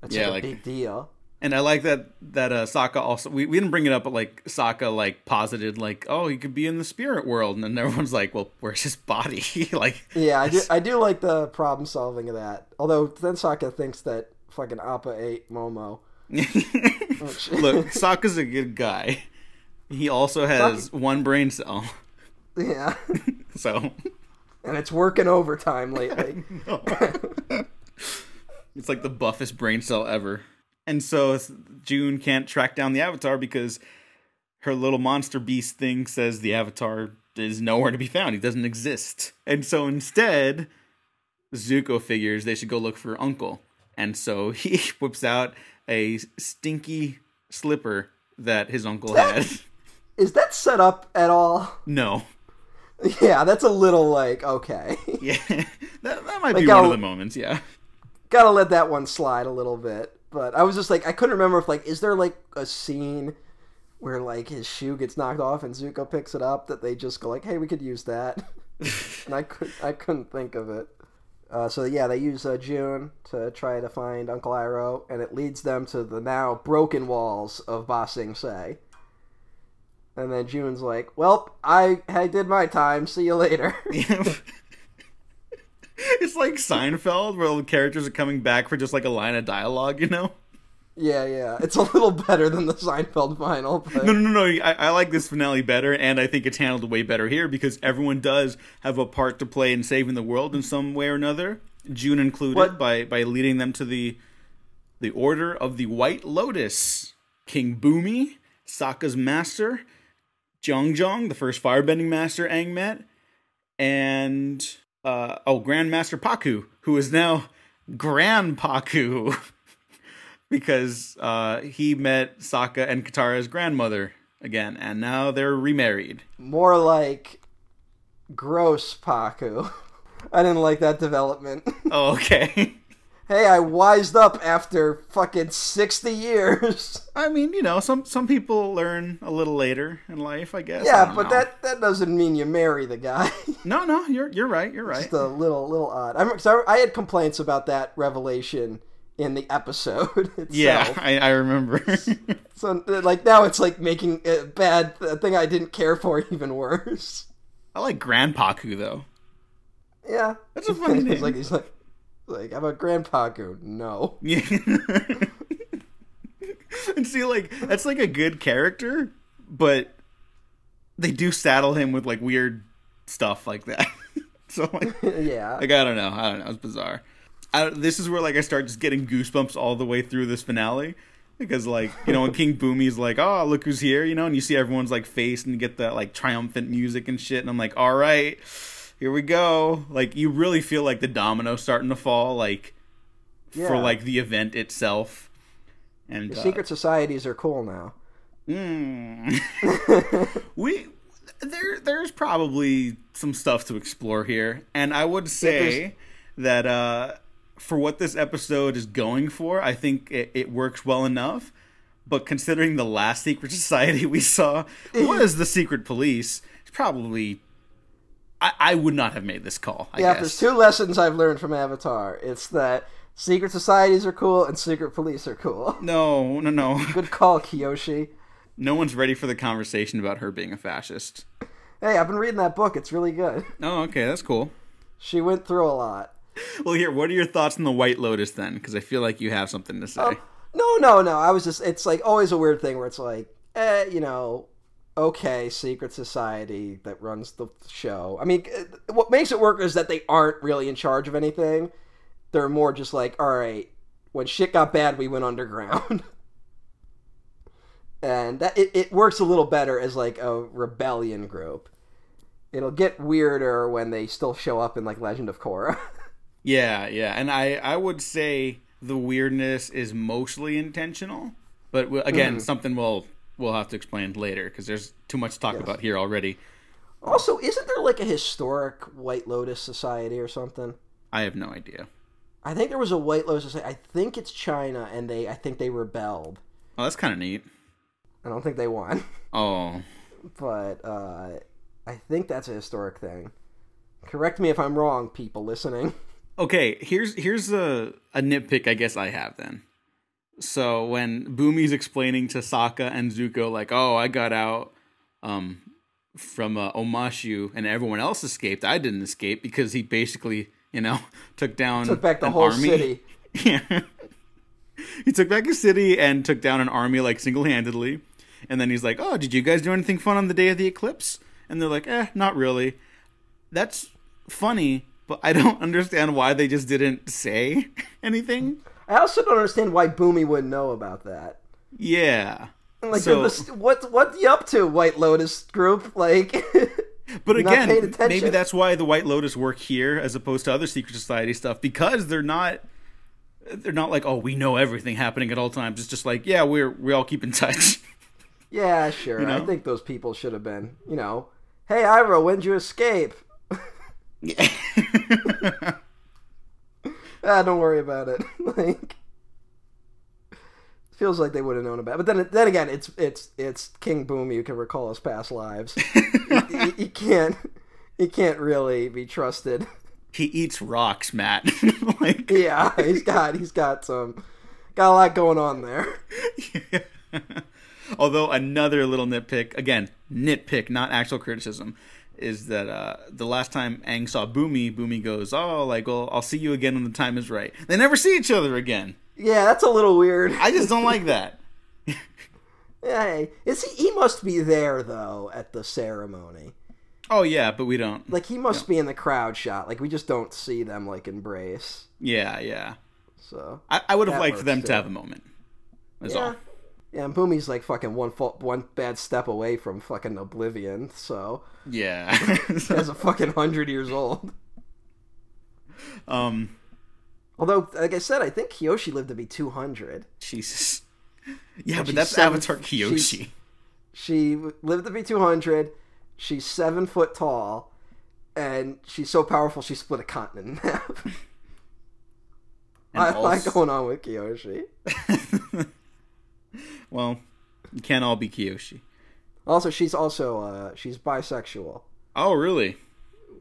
That's Yeah, like a like- big deal. And I like that that uh, Sokka also we, we didn't bring it up, but like Sokka like posited like oh he could be in the spirit world, and then everyone's like well where's his body like Yeah, I do. I do like the problem solving of that. Although then Sokka thinks that fucking Appa ate Momo. look Sokka's a good guy. He also has one brain cell, Yeah, so and it's working overtime lately. it's like the buffest brain cell ever. And so June can't track down the Avatar because her little monster beast thing says the Avatar is nowhere to be found. He doesn't exist. And so instead, Zuko figures they should go look for Uncle. And so he whips out a stinky slipper that his uncle had. Is that set up at all? no. Yeah, that's a little like okay. Yeah. That, that might Like, be one I'll- of the moments, yeah. Gotta let that one slide a little bit. But I was just like, I couldn't remember if like, is there like a scene where like his shoe gets knocked off and Zuko picks it up that they just go like, hey, we could use that. and I could I couldn't think of it. Uh, so yeah, they use uh, June to try to find Uncle Iroh, and it leads them to the now broken walls of Ba Sing Se. And then June's like, "Well, I I did my time. See you later." it's like Seinfeld where the characters are coming back for just like a line of dialogue, you know? yeah, yeah, it's a little better than the Seinfeld final. But... No, no, no, no. I, I like this finale better, and I think it's handled way better here because everyone does have a part to play in saving the world in some way or another. June included What- by by leading them to the the Order of the White Lotus. King Bumi, Sokka's master, Jeong Jeong, the first firebending master Aang met, and uh, oh, Grandmaster Pakku, who is now Grand Pakku because uh, he met Sokka and Katara's grandmother again, and now they're remarried. More like gross Pakku. I didn't like that development. Oh, okay. Hey, I wised up after fucking 60 years. I mean, you know, some some people learn a little later in life, I guess. Yeah, don't but know. that that doesn't mean you marry the guy. No, no, you're you're right. You're right. Just a little little odd. I'm I, I had complaints about that revelation in the episode itself. Yeah, I, I remember. So like now it's like making a bad a thing I didn't care for even worse. I like Gran Pakku though. Yeah, That's a funny name. He's like he's like like how about Grandpa Goo? No. Yeah. and see, like that's like a good character, but they do saddle him with like weird stuff like that. so like, yeah. like I don't know, I don't know, it's bizarre. I, this is where like I start just getting goosebumps all the way through this finale. Because like you know when King Bumi's like oh look who's here you know and you see everyone's like face and you get that like triumphant music and shit and I'm like all right here we go like you really feel like the domino starting to fall like yeah. for like the event itself. And The uh, secret societies are cool now. mm, we there there's probably some stuff to explore here, and I would say that uh, for what this episode is going for, I think it, it works well enough. But considering the last secret society we saw was the secret police, it's probably I, I would not have made this call. I yeah, guess. there's two lessons I've learned from Avatar, it's that secret societies are cool and secret police are cool. no, no, no. Good call, Kyoshi. No one's ready for the conversation about her being a fascist. Hey, I've been reading that book. It's really good. Oh, okay, that's cool. She went through a lot. Well, here, what are your thoughts on the White Lotus then? Because I feel like you have something to say. Um, no, no, no. I was just. It's like always a weird thing where it's like, eh, you know, okay, secret society that runs the show. I mean, eh, what makes it work is that they aren't really in charge of anything. They're more just like, all right, when shit got bad, we went underground. and that it, it works a little better as like a rebellion group. It'll get weirder when they still show up in like Legend of Korra. yeah, yeah, and I I would say the weirdness is mostly intentional, but again, Mhm. something we'll we'll have to explain later because there's too much to talk Yes. about here already. also, isn't there like a historic White Lotus society or something? I have no idea. I think there was a White Lotus society. I think it's China, and they I think they rebelled. Oh, that's kind of neat. I don't think they won, Oh, but uh, I think that's a historic thing. Correct me if I'm wrong, people listening. okay. Here's here's a a nitpick I guess I have then. So when Bumi's explaining to Sokka and Zuko, like, "Oh, I got out um, from uh, Omashu, and everyone else escaped. I didn't escape because he basically, you know, took down Took back the whole army. city. Yeah, he took back a city and took down an army like single handedly. And then he's like, "Oh, did you guys do anything fun on the day of the eclipse?" And they're like, "Eh, not really." That's funny, but I don't understand why they just didn't say anything. I also don't understand why Bumi wouldn't know about that. Yeah. Like, So- the- what what you up to, White Lotus group? Like, But again, maybe that's why the White Lotus work here as opposed to other secret society stuff because they're not they're not like, "Oh, we know everything happening at all times." It's just like, "Yeah, we're we all keep in touch." yeah, sure. You I think those people should have been, you know, hey, Iroh, when'd you escape? Yeah. ah, don't worry about it. like, feels like they would have known about. it. But then, then again, it's it's it's King Bumi You can recall his past lives. he, he- can't he can't really be trusted. he eats rocks, Matt. like Yeah, he's got he's got some got a lot going on there. Although another little nitpick, again, nitpick, not actual criticism, is that uh, the last time Aang saw Bumi, Bumi goes, "Oh, like, well, I'll see you again when the time is right." They never see each other again. Yeah, that's a little weird. I just don't like that. Hey, is he? He must be there though at the ceremony. Oh yeah, but we don't. Like he must be in the crowd shot. Like we just don't see them like embrace. Yeah, yeah. So I, I would have liked them too. to have a moment. That's yeah, all. Yeah. And Bumi's like fucking one fault, one bad step away from fucking oblivion. So Yeah. as a fucking hundred years old. um. Although, like I said, I think Kyoshi lived to be 200. Jesus. Yeah, but that's seven- Avatar Kyoshi. She lived to be 200. She's seven foot tall, and she's so powerful she split a continent in half. And I like going on with Kyoshi. well, you can't all be Kyoshi. Also, she's also uh, she's bisexual. Oh, really?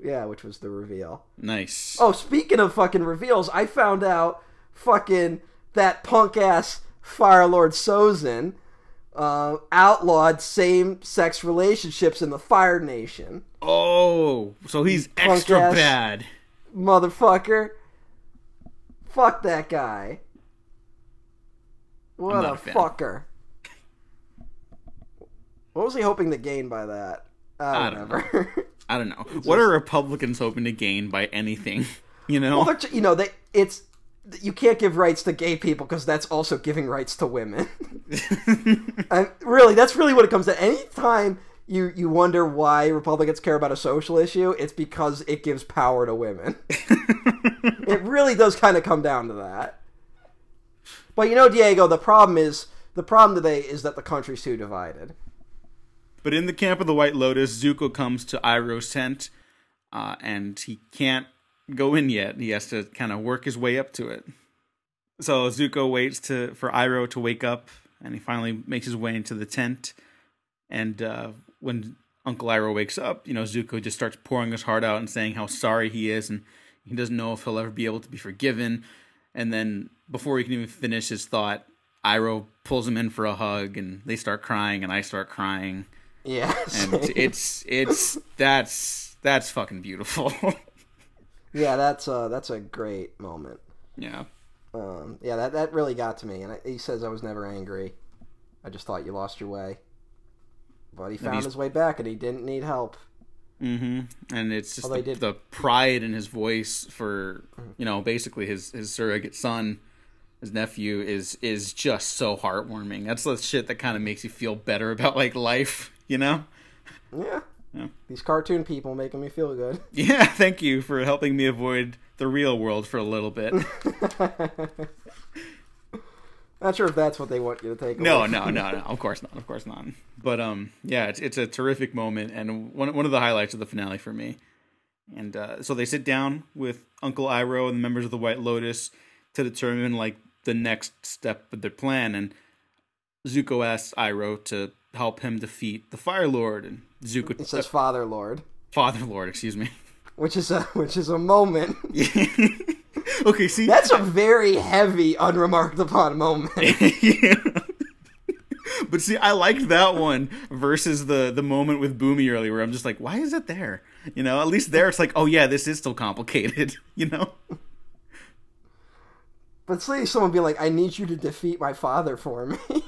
Yeah, which was the reveal. Nice. Oh, speaking of fucking reveals, I found out fucking that punk ass Fire Lord Sozin uh, outlawed same sex relationships in the Fire Nation. Oh, so he's Punk extra bad. Motherfucker. Fuck that guy. What a a fucker. What was he hoping to gain by that? Uh, I don't whatever. I don't know. What are Republicans hoping to gain by anything? You know? well, you know, they it's you can't give rights to gay people because that's also giving rights to women. and really, that's really what it comes to. Anytime you you wonder why Republicans care about a social issue, it's because it gives power to women. it really does kind of come down to that. But you know, Diego, the problem is the problem today is that the country's too divided. But in the camp of the White Lotus, Zuko comes to Iroh's tent, uh, and he can't go in yet. He has to kind of work his way up to it. So Zuko waits to for Iroh to wake up, and he finally makes his way into the tent. And uh, when Uncle Iroh wakes up, you know Zuko just starts pouring his heart out and saying how sorry he is, and he doesn't know if he'll ever be able to be forgiven. And then before he can even finish his thought, Iroh pulls him in for a hug, and they start crying, and I start crying Yeah. and it's it's that's that's fucking beautiful. yeah, that's uh that's a great moment. yeah. Um, yeah, that that really got to me. And I, he says I was never angry. I just thought you lost your way. But he found his way back, and he didn't need help. Mm-hmm. And it's just the, did- the pride in his voice for you know basically his his surrogate son, his nephew is is just so heartwarming. That's the shit that kind of makes you feel better about like life, you know. Yeah. Yeah. These cartoon people making me feel good. Yeah, thank you for helping me avoid the real world for a little bit. Not sure if that's what they want you to take. No, no, no, no. Of course not. Of course not. But um, yeah, it's it's a terrific moment and one one of the highlights of the finale for me. And uh, so they sit down with Uncle Iroh and the members of the White Lotus to determine like the next step of their plan. And Zuko asks Iroh to help him defeat the Fire Lord, and Zuko It says Father Lord, Father Lord, excuse me. which is a which is a moment. okay, see, That's a very heavy, unremarked upon moment. Yeah. But see, I liked that one versus the the moment with Bumi earlier, where I'm just like, why is it there? You know, at least there it's like, oh yeah, this is still complicated. You know, But say someone be like, "I need you to defeat my father for me."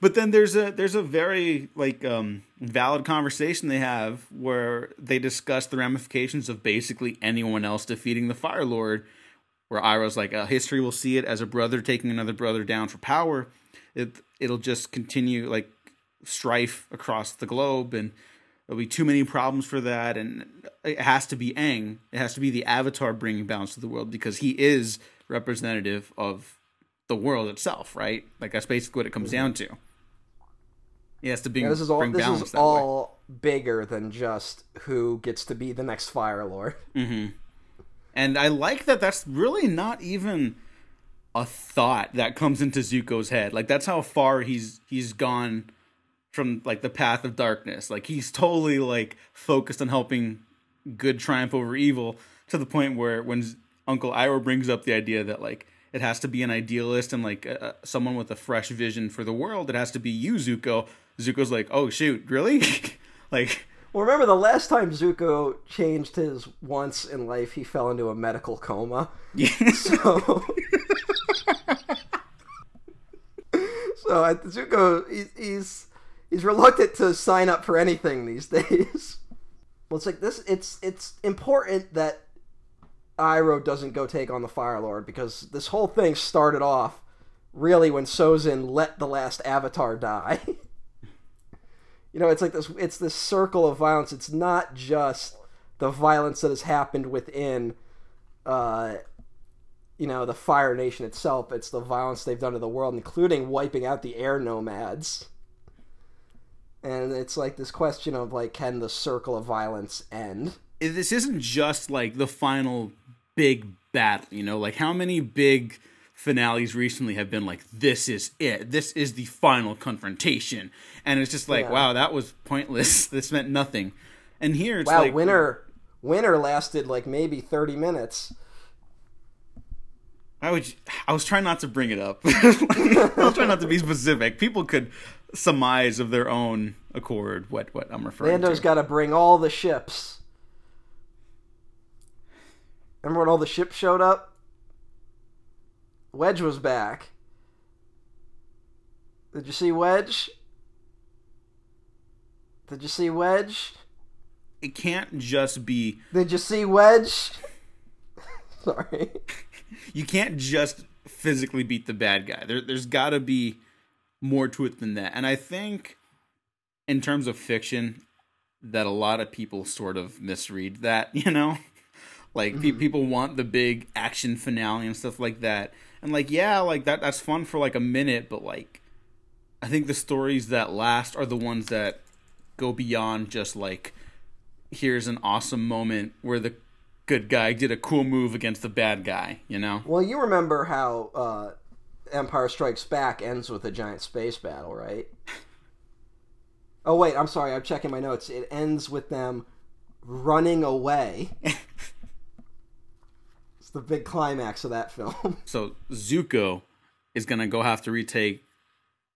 but then there's a there's a very like um valid conversation they have where they discuss the ramifications of basically anyone else defeating the Fire Lord. Where Iroh's like, uh, history will see it as a brother taking another brother down for power. It it'll just continue like strife across the globe, and there'll be too many problems for that. And it has to be Aang. It has to be the Avatar bringing balance to the world because he is representative of the world itself, right? Like that's basically what it comes down to. He has to bring, this is all bring this balance is that way. all bigger than just who gets to be the next Fire Lord. Mm-hmm. And I like that that's really not even a thought that comes into Zuko's head. Like that's how far he's he's gone from like the path of darkness. Like he's totally like focused on helping good triumph over evil to the point where when Uncle Iroh brings up the idea that like it has to be an idealist and like uh, someone with a fresh vision for the world, it has to be you, Zuko. Zuko's like, "Oh shoot, really?" like Well, remember the last time Zuko changed his once in life, he fell into a medical coma. yeah. So, so Zuko, he's, he's reluctant to sign up for anything these days. Well, it's like this. It's it's important that Iroh doesn't go take on the Fire Lord because this whole thing started off really when Sozin let the last Avatar die. you know, it's like this. It's this circle of violence. It's not just the violence that has happened within, uh, you know, the Fire Nation itself. It's the violence they've done to the world, including wiping out the air nomads. And it's like this question of like, can the circle of violence end? This isn't just like the final big battle, you know, like how many big finales recently have been like this is it this is the final confrontation? And it's just like yeah. wow that was pointless. This meant nothing. And here it's wow like winter winter lasted like maybe 30 minutes I would. I was trying not to bring it up. I was trying not to be specific. People could surmise of their own accord what what I'm referring Lando's to. Lando's got to bring all the ships. Remember when all the ships showed up? Wedge was back. Did you see Wedge? Did you see Wedge? It can't just be. Did you see Wedge? Sorry. You can't just physically beat the bad guy. There, there's got to be more to it than that. And I think, in terms of fiction, that a lot of people sort of misread that. You know, like mm-hmm. pe- people want the big action finale and stuff like that and like yeah like that that's fun for like a minute but like i think the stories that last are the ones that go beyond just like here's an awesome moment where the good guy did a cool move against the bad guy you know well you remember how uh empire strikes back ends with a giant space battle right oh wait i'm sorry i'm checking my notes it ends with them running away it's the big climax of that film. so Zuko is gonna go have to retake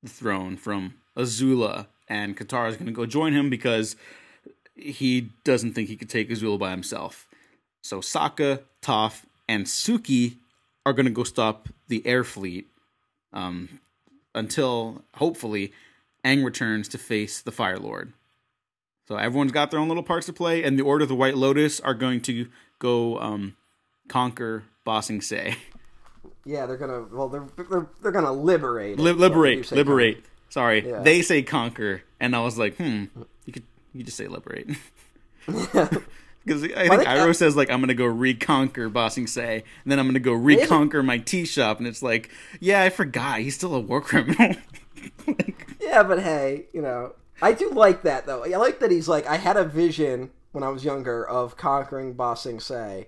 the throne from Azula, and Katara is gonna go join him because he doesn't think he could take Azula by himself. So Sokka, Toph, and Suki are gonna go stop the air fleet um, until hopefully Aang returns to face the Fire Lord. So everyone's got their own little parts to play, and the Order of the White Lotus are going to go um, conquer Bossing Sing Se. Yeah, they're gonna. Well, they're they're, they're gonna liberate. Li- liberate, liberate. Conquer. Sorry, yeah. they say conquer, and I was like, hmm, you could you just say liberate. Because I think Iroh uh, says like I'm gonna go reconquer Ba Sing Se, and then I'm gonna go reconquer my tea shop, and it's like, yeah, I forgot he's still a war criminal. like, yeah, but hey, you know, I do like that though. I like that he's like, I had a vision when I was younger of conquering Bossing Sing Se,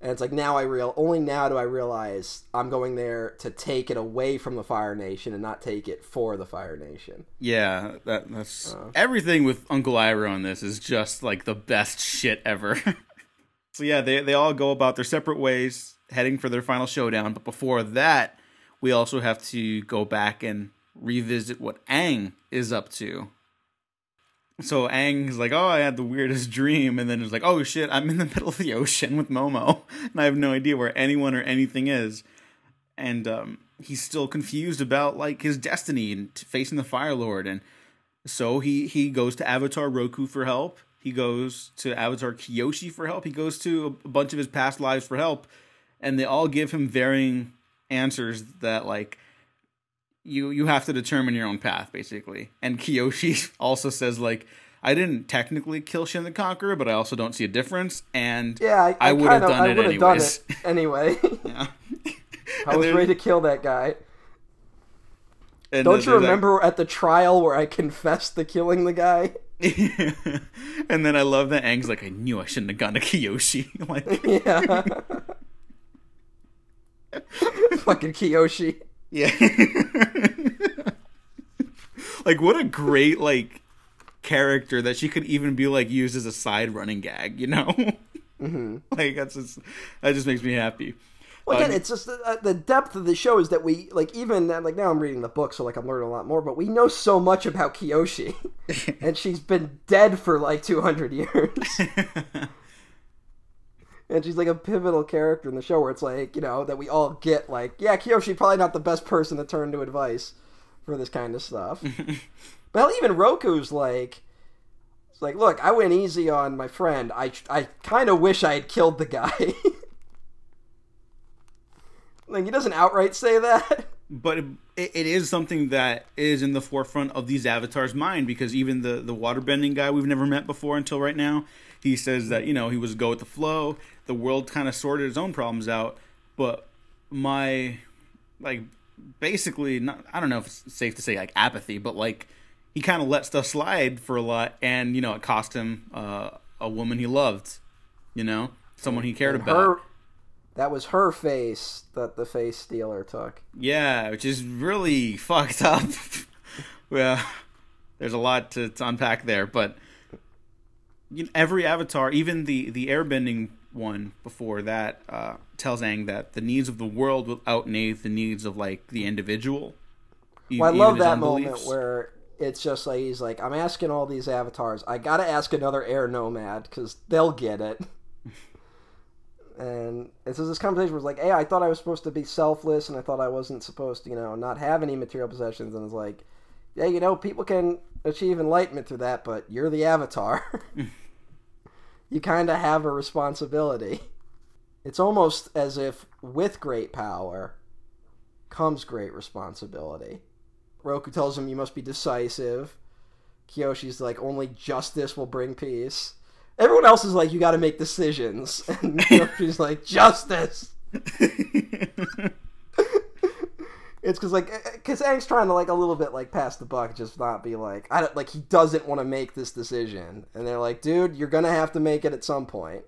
and it's like now I real only now do I realize I'm going there to take it away from the Fire Nation and not take it for the Fire Nation. Yeah, that that's uh, everything with Uncle Iroh on this is just like the best shit ever. so yeah, they they all go about their separate ways, heading for their final showdown. But before that, we also have to go back and revisit what Aang is up to so Aang's like, oh, I had the weirdest dream, and then it's like, oh shit, I'm in the middle of the ocean with Momo, and I have no idea where anyone or anything is, and um, he's still confused about like his destiny and facing the Fire Lord, and so he he goes to Avatar Roku for help. He goes to Avatar Kyoshi for help. He goes to a bunch of his past lives for help, and they all give him varying answers that like you you have to determine your own path basically. And Kyoshi also says like I didn't technically kill Shin the Conqueror, but I also don't see a difference. And yeah, I, I, I would have done, done, it anyways. anyway. yeah. I was then, ready to kill that guy. Don't you remember like, at the trial where I confessed to killing the guy? and then I love that Aang's like, I knew I shouldn't have gone to Kyoshi. like, yeah. Fucking Kyoshi. Yeah. like what a great like character that she could even be like used as a side running gag, you know? Mm-hmm. like that's just that just makes me happy. Well, again, um, it's just the, uh, the, depth of the show is that we like even like now I'm reading the book, so like I'm learning a lot more. But we know so much about Kyoshi, and she's been dead for like 200 years and she's like a pivotal character in the show where it's like you know that we all get like yeah Kyoshi probably not the best person to turn to advice for this kind of stuff. But even Roku's like it's like look I went easy on my friend. I I kind of wish I had killed the guy. Like he doesn't outright say that but it, it is something that is in the forefront of these avatars' mind because even the the waterbending guy we've never met before until right now, he says that you know he was go with the flow. The world kind of sorted his own problems out, but my like basically not I don't know if it's safe to say like apathy, but like he kind of let stuff slide for a lot, and you know it cost him uh, a woman he loved, you know, someone he cared And about. her, that was her face that the face stealer took. Yeah, which is really fucked up. well, there's a lot to, to unpack there, but you know, every avatar, even the the airbending one before that, uh, tells Aang that the needs of the world will outweigh the needs of like the individual. Well, I love that moment where it's just like he's like, I'm asking all these avatars. I gotta ask another air nomad because they'll get it. and it's just this conversation it's like, hey, I thought I was supposed to be selfless, and I thought I wasn't supposed to, you know, not have any material possessions. And it's like, yeah, you know, people can achieve enlightenment through that, but you're the avatar. you kind of have a responsibility. It's almost as if with great power comes great responsibility. Roku tells him you must be decisive. Kyoshi's like only justice will bring peace. Everyone else is like you got to make decisions, and Kyoshi's like justice. It's because like because Aang's trying to like a little bit like pass the buck, just not be like I don't like he doesn't want to make this decision, and they're like, dude, you're gonna have to make it at some point.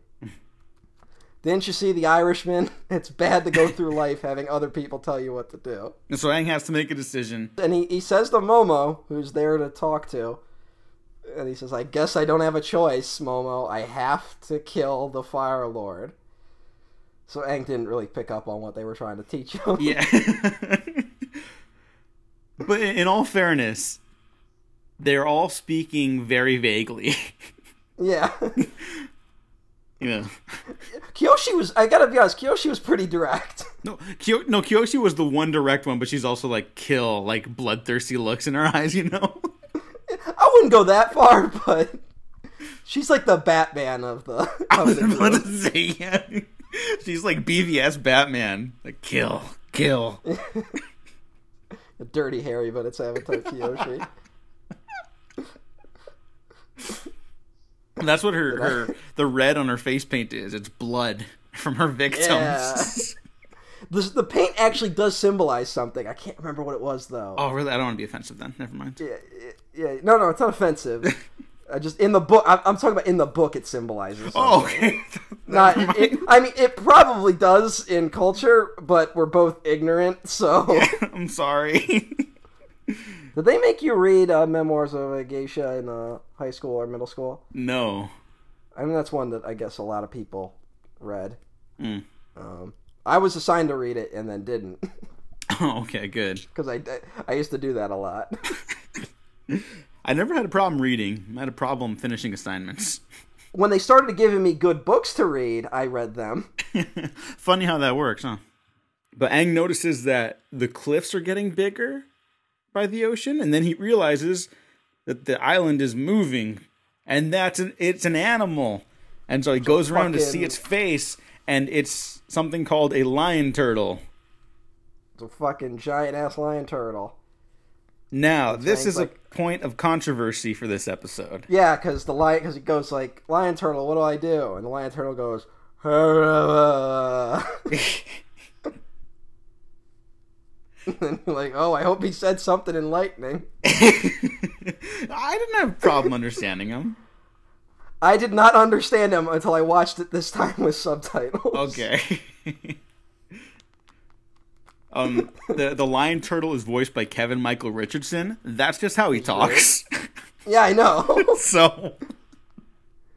Didn't you see the Irishman? It's bad to go through life having other people tell you what to do. And so Aang has to make a decision. And he, he says to Momo, who's there to talk to, and he says, I guess I don't have a choice, Momo. I have to kill the Fire Lord. So Aang didn't really pick up on what they were trying to teach him. Yeah. but in all fairness, they're all speaking very vaguely. yeah. you know. Kyoshi was, I gotta be honest, Kyoshi was pretty direct. No, Kyo- no, Kyoshi was the one direct one, but she's also like kill, like bloodthirsty looks in her eyes, you know. I wouldn't go that far, but she's like the Batman of the. I was the about group. to say, yeah. She's like BVS Batman, like kill, kill. Dirty Harry, but it's Avatar Kyoshi. That's what her, her the red on her face paint is. It's blood from her victims. Yeah. The, the paint actually does symbolize something. I can't remember what it was though. oh, really? I don't want to be offensive then. Never mind. Yeah, yeah, yeah. No, no, it's not offensive. I just in the book. I'm, I'm talking about in the book. It symbolizes. Something. Oh, okay. Not. It. I mean, it probably does in culture, but we're both ignorant. So, I'm sorry. did they make you read uh, Memoirs of a Geisha in uh, high school or middle school? no. I mean, that's one that I guess a lot of people read. Mm. Um, I was assigned to read it and then didn't Oh, okay, good. because I, I used to do that a lot. I never had a problem reading. I had a problem finishing assignments. when they started giving me good books to read, I read them. Funny how that works, huh? But Aang notices that the cliffs are getting bigger by the ocean, and then he realizes that the island is moving, and that's an it's an animal, and so he goes around to see its face, and it's something called a lion turtle. It's a fucking giant ass lion turtle. Now, this is like- a point of controversy for this episode. Yeah, because the lion, because it goes like, "Lion turtle, what do I do?" And the lion turtle goes, and you're like, "Oh, I hope he said something enlightening." I didn't have a problem understanding him. I did not understand him until I watched it this time with subtitles. Okay. um, the the lion turtle is voiced by Kevin Michael Richardson. That's just how he talks. Yeah, I know. so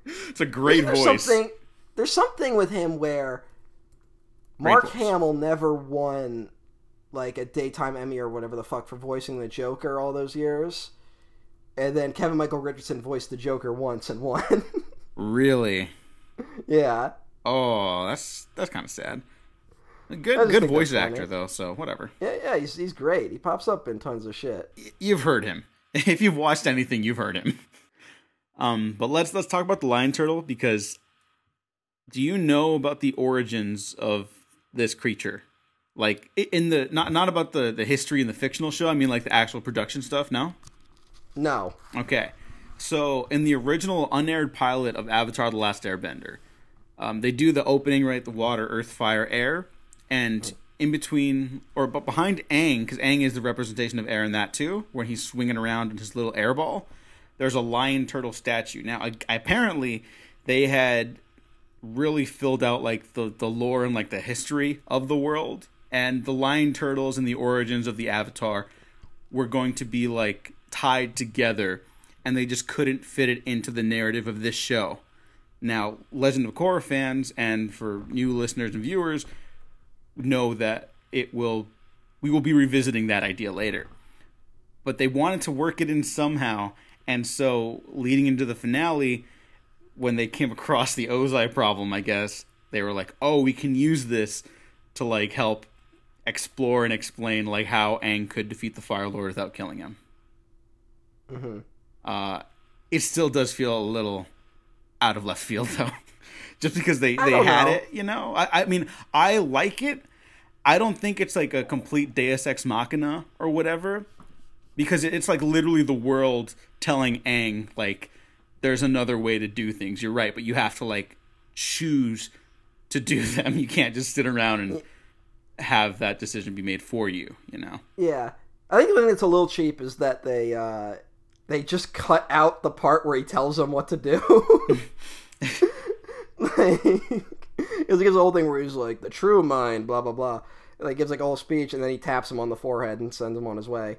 it's a great there's voice. something. There's something with him where Mark. Hamill never won like a daytime Emmy or whatever the fuck for voicing the Joker all those years. And then Kevin Michael Richardson voiced the Joker once and won. Really? yeah. Oh, that's that's kind of sad. Good good voice actor though, so whatever. Yeah, yeah, he's, he's great. He pops up in tons of shit. Y- You've heard him. If you've watched anything, you've heard him. Um, but let's let's talk about the lion turtle because do you know about the origins of this creature? Like in the not not about the the history in the fictional show. I mean like the actual production stuff. No. No. Okay. So in the original unaired pilot of Avatar: The Last Airbender, um, they do the opening right, the water, earth, fire, air, and in between or but behind Aang, because Aang is the representation of air in that too, when he's swinging around in his little air ball. There's a lion turtle statue. Now, a- apparently, they had really filled out like the the lore and like the history of the world, and the lion turtles and the origins of the Avatar were going to be like tied together, and they just couldn't fit it into the narrative of this show. Now, Legend of Korra fans and for new listeners and viewers know that it will we will be revisiting that idea later. But they wanted to work it in somehow, and so leading into the finale, when they came across the Ozai problem, I guess they were like, "Oh, we can use this to like help explore and explain like how Aang could defeat the Fire Lord without killing him." hmm Uh, it still does feel a little out of left field though, just because they they had know. it. You know, I, I mean, I like it. I don't think it's like a complete Deus Ex Machina or whatever, because it's like literally the world telling Aang like there's another way to do things. You're right, but you have to like choose to do them. You can't just sit around and have that decision be made for you. You know. Yeah, I think the thing that's a little cheap is that they uh, they just cut out the part where he tells them what to do. like, it's like his whole thing where he's like the true mind, blah blah blah. Like gives like a whole speech, and then he taps him on the forehead and sends him on his way.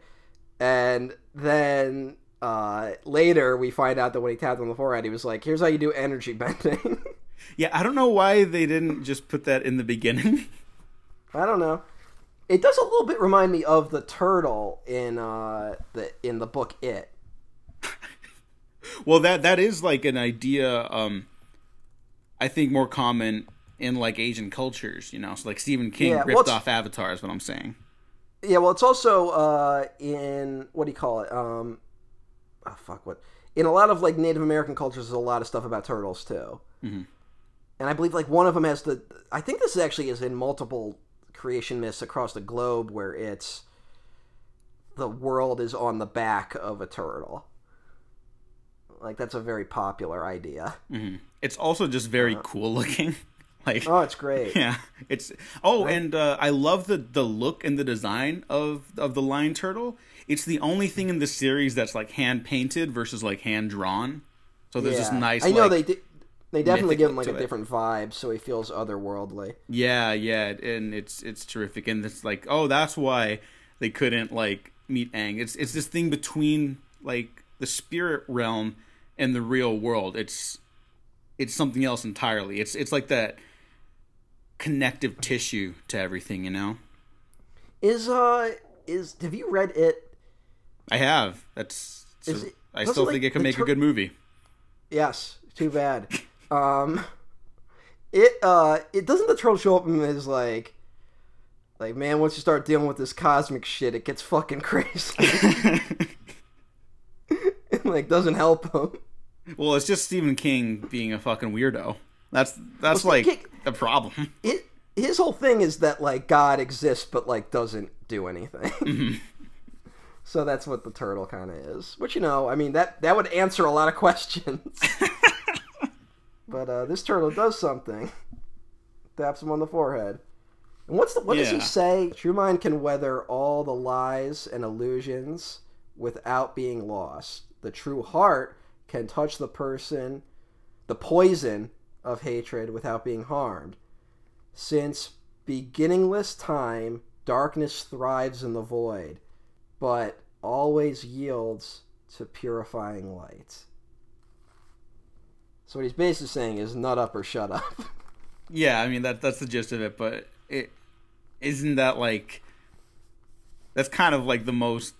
And then uh, later we find out that when he tapped him on the forehead, he was like, "Here's how you do energy bending." Yeah, I don't know why they didn't just put that in the beginning. I don't know. It does a little bit remind me of the turtle in uh, the in the book It. Well, that that is like an idea. Um, I think more common in like Asian cultures. You know, so like Stephen King Yeah, ripped well, off Avatar. Is what I'm saying. Yeah, well, it's also uh, in what do you call it? Um, oh fuck, what? In a lot of like Native American cultures, there's a lot of stuff about turtles too. Mhm. And I believe like one of them has the. I think this actually is in multiple creation myths across the globe, where it's the world is on the back of a turtle. Like that's a very popular idea. hmm It's also just very cool looking. like, Oh, it's great. yeah, it's oh, and uh, I love the the look and the design of of the lion turtle. It's the only thing in the series that's like hand painted versus like hand drawn. So there's this nice. I know like, they di- they definitely give him like a it. different vibe, so he feels otherworldly. Yeah, yeah, and it's it's terrific, and it's like, oh, that's why they couldn't like meet Aang. It's it's this thing between like the spirit realm and the real world. It's it's something else entirely. It's it's like that connective tissue to everything, you know. Is uh is have you read it? I have. That's. So- it- I still like, think it can the make tur- a good movie. Yes. Too bad. um, it uh it doesn't the troll show up and is like. Like man, once you start dealing with this cosmic shit, it gets fucking crazy. it, like doesn't help him. Well, it's just Stephen King being a fucking weirdo. That's that's Well, like King- the problem. It his whole thing is that like God exists, but like doesn't do anything. so that's what the turtle kind of is. Which you know, I mean that that would answer a lot of questions. but uh, this turtle does something. Taps him on the forehead. And what's the what does he say? True mind can weather all the lies and illusions without being lost. The true heart can touch the person, the poison of hatred without being harmed. Since beginningless time, darkness thrives in the void, but always yields to purifying light. So what he's basically saying is nut up or shut up. Yeah, I mean that that's the gist of it, but it isn't that like that's kind of like the most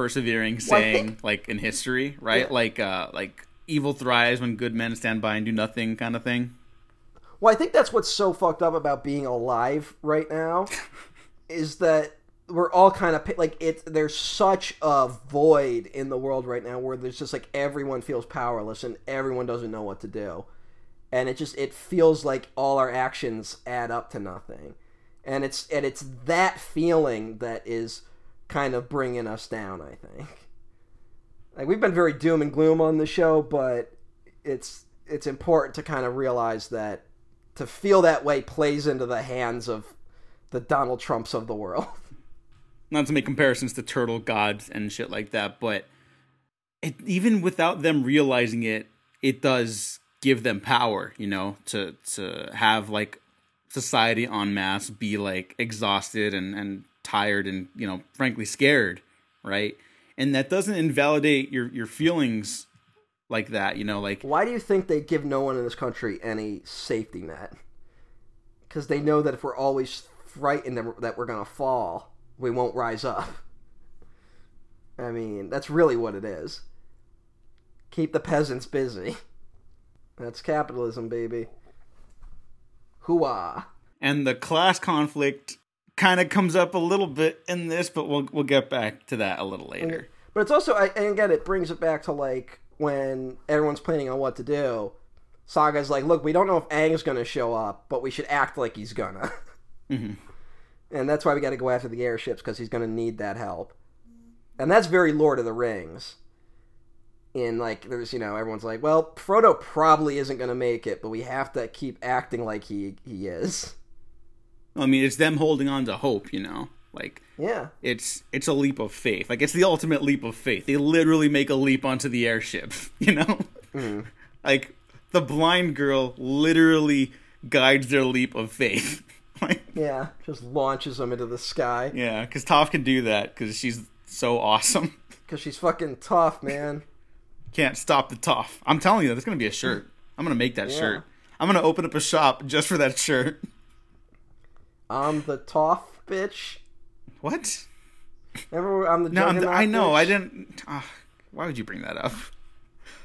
persevering saying like in history, right? Yeah. Like uh like evil thrives when good men stand by and do nothing kind of thing. Well, I think that's what's so fucked up about being alive right now is that we're all kind of like it. There's such a void in the world right now where there's just like everyone feels powerless and everyone doesn't know what to do, and it just it feels like all our actions add up to nothing, and it's and it's that feeling that is kind of bringing us down. I think. Like we've been very doom and gloom on the show, but it's it's important to kind of realize that to feel that way plays into the hands of the Donald Trumps of the world. Not to make comparisons to turtle gods and shit like that, but it, even without them realizing it, it does give them power, you know, to to have like society en masse be like exhausted and and tired and you know frankly scared, right? And that doesn't invalidate your your feelings like that, you know, like Why do you think they give no one in this country any safety net? Because they know that if we're always frightened that we're gonna fall, we won't rise up. I mean, that's really what it is. Keep the peasants busy. That's capitalism, baby. Hooah. And the class conflict kind of comes up a little bit in this, but we'll we'll get back to that a little later. But it's also, and again, it brings it back to like when everyone's planning on what to do. Sokka's like, look, we don't know if Aang's gonna show up, but we should act like he's gonna. Mm-hmm. And that's why we got to go after the airships because he's gonna need that help. And that's very Lord of the Rings in like there's you know everyone's like well frodo probably isn't going to make it but we have to keep acting like he he is i mean it's them holding on to hope you know like yeah it's it's a leap of faith like it's the ultimate leap of faith they literally make a leap onto the airship you know mm. like the blind girl literally guides their leap of faith like, yeah just launches them into the sky yeah because toph can do that because she's so awesome because she's fucking tough man can't stop the tough. I'm telling you, that's gonna be a shirt. I'm gonna make that yeah. shirt. I'm gonna open up a shop just for that shirt. I'm the tough bitch. What? Remember, I'm the no. I'm the, i know. Bitch? I didn't. Uh, why would you bring that up?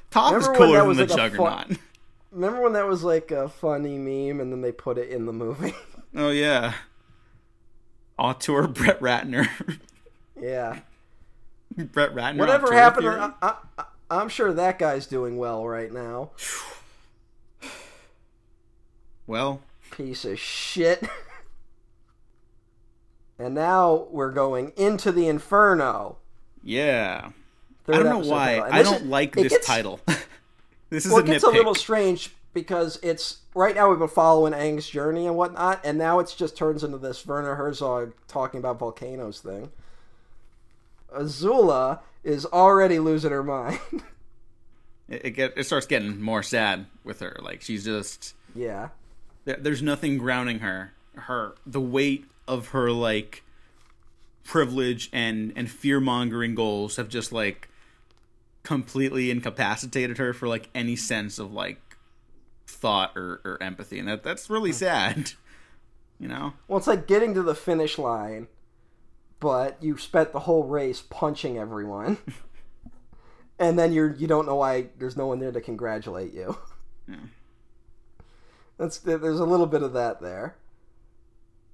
Toph is cooler than the like Juggernaut. Fun, remember when that was like a funny meme, and then they put it in the movie? oh yeah. Auteur Brett Ratner. yeah. Brett Ratner. Whatever happened? I, I, I'm sure that guy's doing well right now. Well, piece of shit. and now we're going into the inferno. Yeah. I don't know why. I don't is, like this gets, title. this is well, a it gets nitpick. a little strange because it's right now we've been following Aang's journey and whatnot, and now it just turns into this Werner Herzog talking about volcanoes thing. Azula is already losing her mind. it, it get it starts getting more sad with her. Like she's just yeah. there's nothing grounding her. Her the weight of her like privilege and and fear mongering goals have just like completely incapacitated her for like any sense of like thought or, or empathy and that that's really hmm. sad you know well it's like getting to the finish line but you spent the whole race punching everyone, and then you're you don't know why there's no one there to congratulate you. Yeah. That's there's a little bit of that there,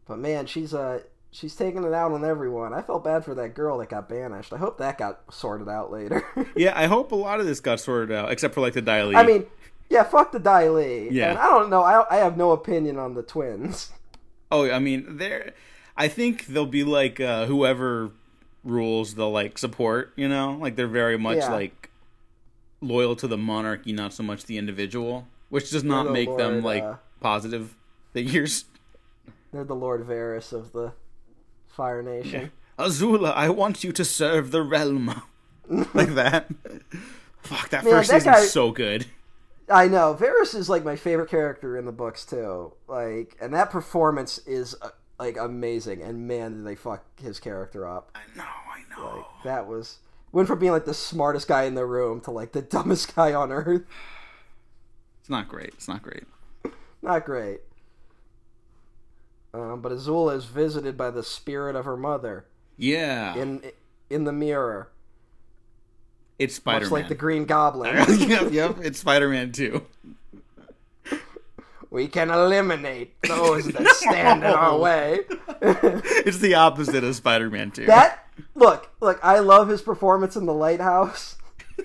but man, she's uh she's taking it out on everyone. I felt bad for that girl that got banished. I hope that got sorted out later. yeah, I hope a lot of this got sorted out, except for like the Dai I mean, yeah, fuck the Li. Yeah, and I don't know. I I have no opinion on the twins. Oh, I mean, they're I think they'll be like uh, whoever rules they'll like support. You know, like they're very much yeah. like loyal to the monarchy, not so much the individual, which does not the make Lord, them like uh, positive figures. They're the Lord Varys of the Fire Nation. Yeah. Azula, I want you to serve the realm. like that. Fuck, that Man, first that season's guy... so good. I know Varys is like my favorite character in the books too. Like, and that performance is uh, like amazing. And man, did they fuck his character up. I know, I know. Like, that was went from being like the smartest guy in the room to like the dumbest guy on earth. It's not great. It's not great. not great. Um, but Azula is visited by the spirit of her mother. Yeah. In in the mirror. It's Spider Man. like the Green Goblin. yep, yep. It's Spider Man too we can eliminate those that stand in our way. it's the opposite of Spider-Man 2. That look, look, I love his performance in the lighthouse.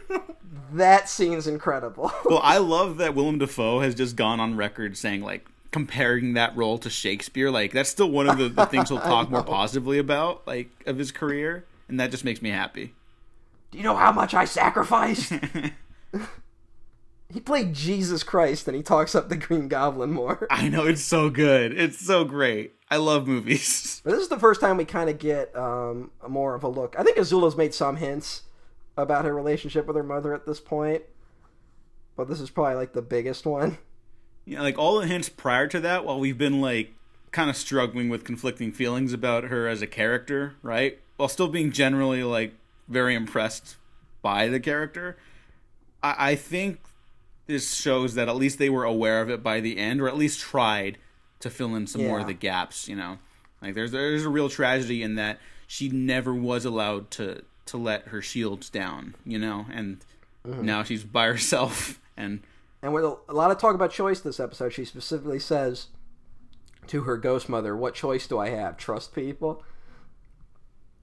that scene's incredible. well, I love that Willem Dafoe has just gone on record saying like comparing that role to Shakespeare. Like that's still one of the, the things he'll talk more positively about, like of his career, and that just makes me happy. Do you know how much I sacrificed? he played Jesus Christ, and he talks up the Green Goblin more. I know it's so good. It's so great. I love movies. But this is the first time we kind of get um, more of a look. I think Azula's made some hints about her relationship with her mother at this point, but this is probably like the biggest one. Yeah, like all the hints prior to that, while we've been like kind of struggling with conflicting feelings about her as a character, right? While still being generally like very impressed by the character, I, I think this shows that at least they were aware of it by the end, or at least tried to fill in some more of the gaps. You know, like there's there's a real tragedy in that she never was allowed to to let her shields down. You know, and mm-hmm. now she's by herself and. And with a, lot of talk about choice this episode, she specifically says to her ghost mother, "What choice do I have? Trust people."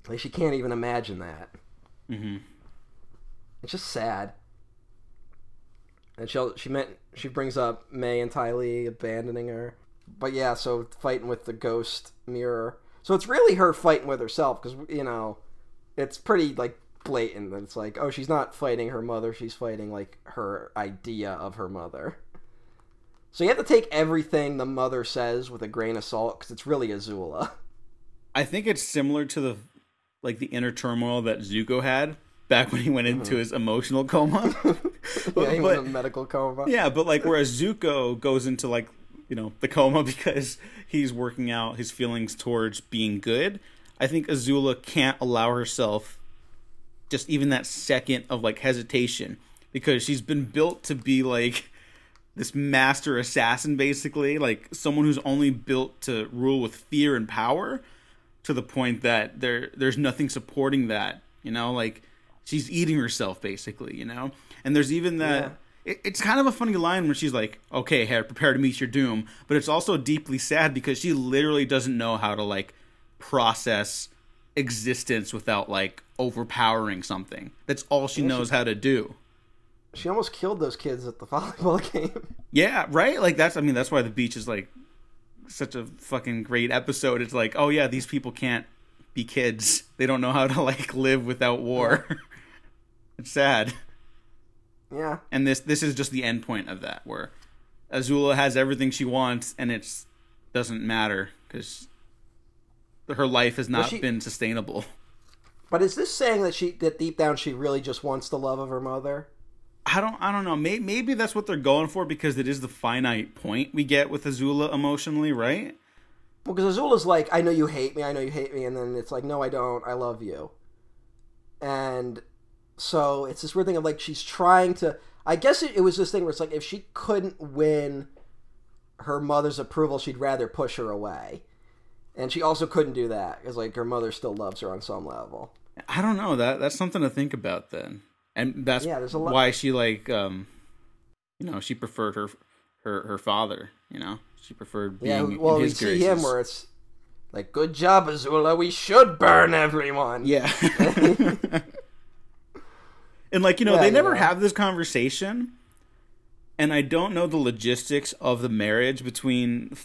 Like she can't even imagine that. hmm It's just sad. And she she meant she brings up Mai and Ty Lee abandoning her, but yeah, so fighting with the ghost mirror. So it's really her fighting with herself because you know, it's pretty like blatant that it's like, oh, she's not fighting her mother, she's fighting like her idea of her mother. So you have to take everything the mother says with a grain of salt because it's really Azula. I think it's similar to the like the inner turmoil that Zuko had back when he went into mm-hmm. his emotional coma. yeah, he was in a medical coma. yeah, but like whereas Zuko goes into like you know the coma because he's working out his feelings towards being good. I think Azula can't allow herself just even that second of like hesitation. Because she's been built to be like this master assassin basically. Like someone who's only built to rule with fear and power to the point that there there's nothing supporting that you know? Like she's eating herself basically you know? And there's even that it, it's kind of a funny line when she's like okay Hera, prepare to meet your doom. But it's also deeply sad because she literally doesn't know how to like process existence without like overpowering something that's all she knows how to do She almost killed those kids at the volleyball game. Yeah, right? Like that's I mean that's why the beach is like such a fucking great episode. It's like, oh yeah, these people can't be kids. They don't know how to like live without war. it's sad. yeah. And this this is just the end point of that where Azula has everything she wants and it's doesn't matter cuz her life has not she- been sustainable. But is this saying that she that deep down she really just wants the love of her mother? I don't I don't know. Maybe, maybe that's what they're going for because it is the finite point we get with Azula emotionally, right? Well, because Azula's like, I know you hate me, I know you hate me, and then it's like, no, I don't, I love you. And so it's this weird thing of like she's trying to. I guess it, it was this thing where it's like if she couldn't win her mother's approval, she'd rather push her away. And she also couldn't do that because like her mother still loves her on some level. I don't know. That that's something to think about then, and that's Yeah, there's a lot- why she like um, you know, she preferred her her her father. You know, she preferred being Yeah, well, in we see graces. him where it's like, "Good job, Azula. We should burn everyone." yeah. and like you know, Yeah, they never know. have this conversation, and I don't know the logistics of the marriage between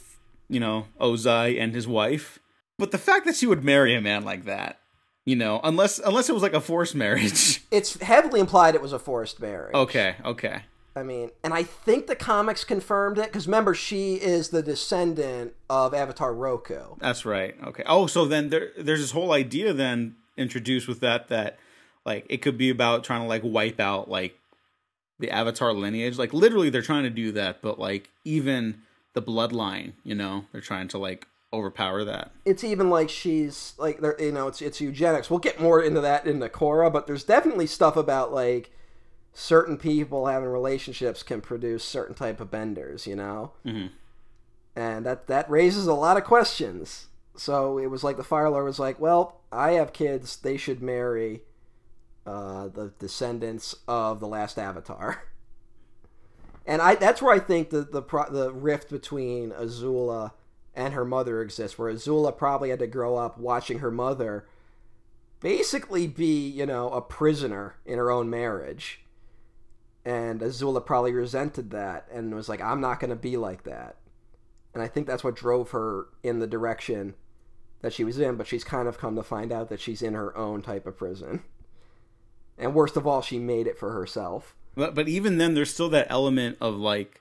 you know Ozai and his wife, but the fact that she would marry a man like that. You know, unless unless it was like a forced marriage. It's heavily implied it was a forced marriage. okay, okay. I mean, and I think the comics confirmed it because remember, she is the descendant of Avatar Roku. That's right. Okay. Oh, so then there there's this whole idea then introduced with that that like it could be about trying to like wipe out like the Avatar lineage. Like literally they're trying to do that, but like even the bloodline, you know, they're trying to like overpower that. It's even like she's like, there, you know, it's it's eugenics. We'll get more into that in the Korra, but there's definitely stuff about like certain people having relationships can produce certain type of benders, you know, Mhm. and that that raises a lot of questions. So it was like the Fire Lord was like, well, I have kids; they should marry uh, the descendants of the last Avatar. And I that's where I think the the the rift between Azula and her mother exists, where Azula probably had to grow up watching her mother basically be, you know, a prisoner in her own marriage. And Azula probably resented that and was like, I'm not going to be like that. and I think that's what drove her in the direction that she was in. But she's kind of come to find out that she's in her own type of prison, and worst of all, she made it for herself. But but even then, there's still that element of like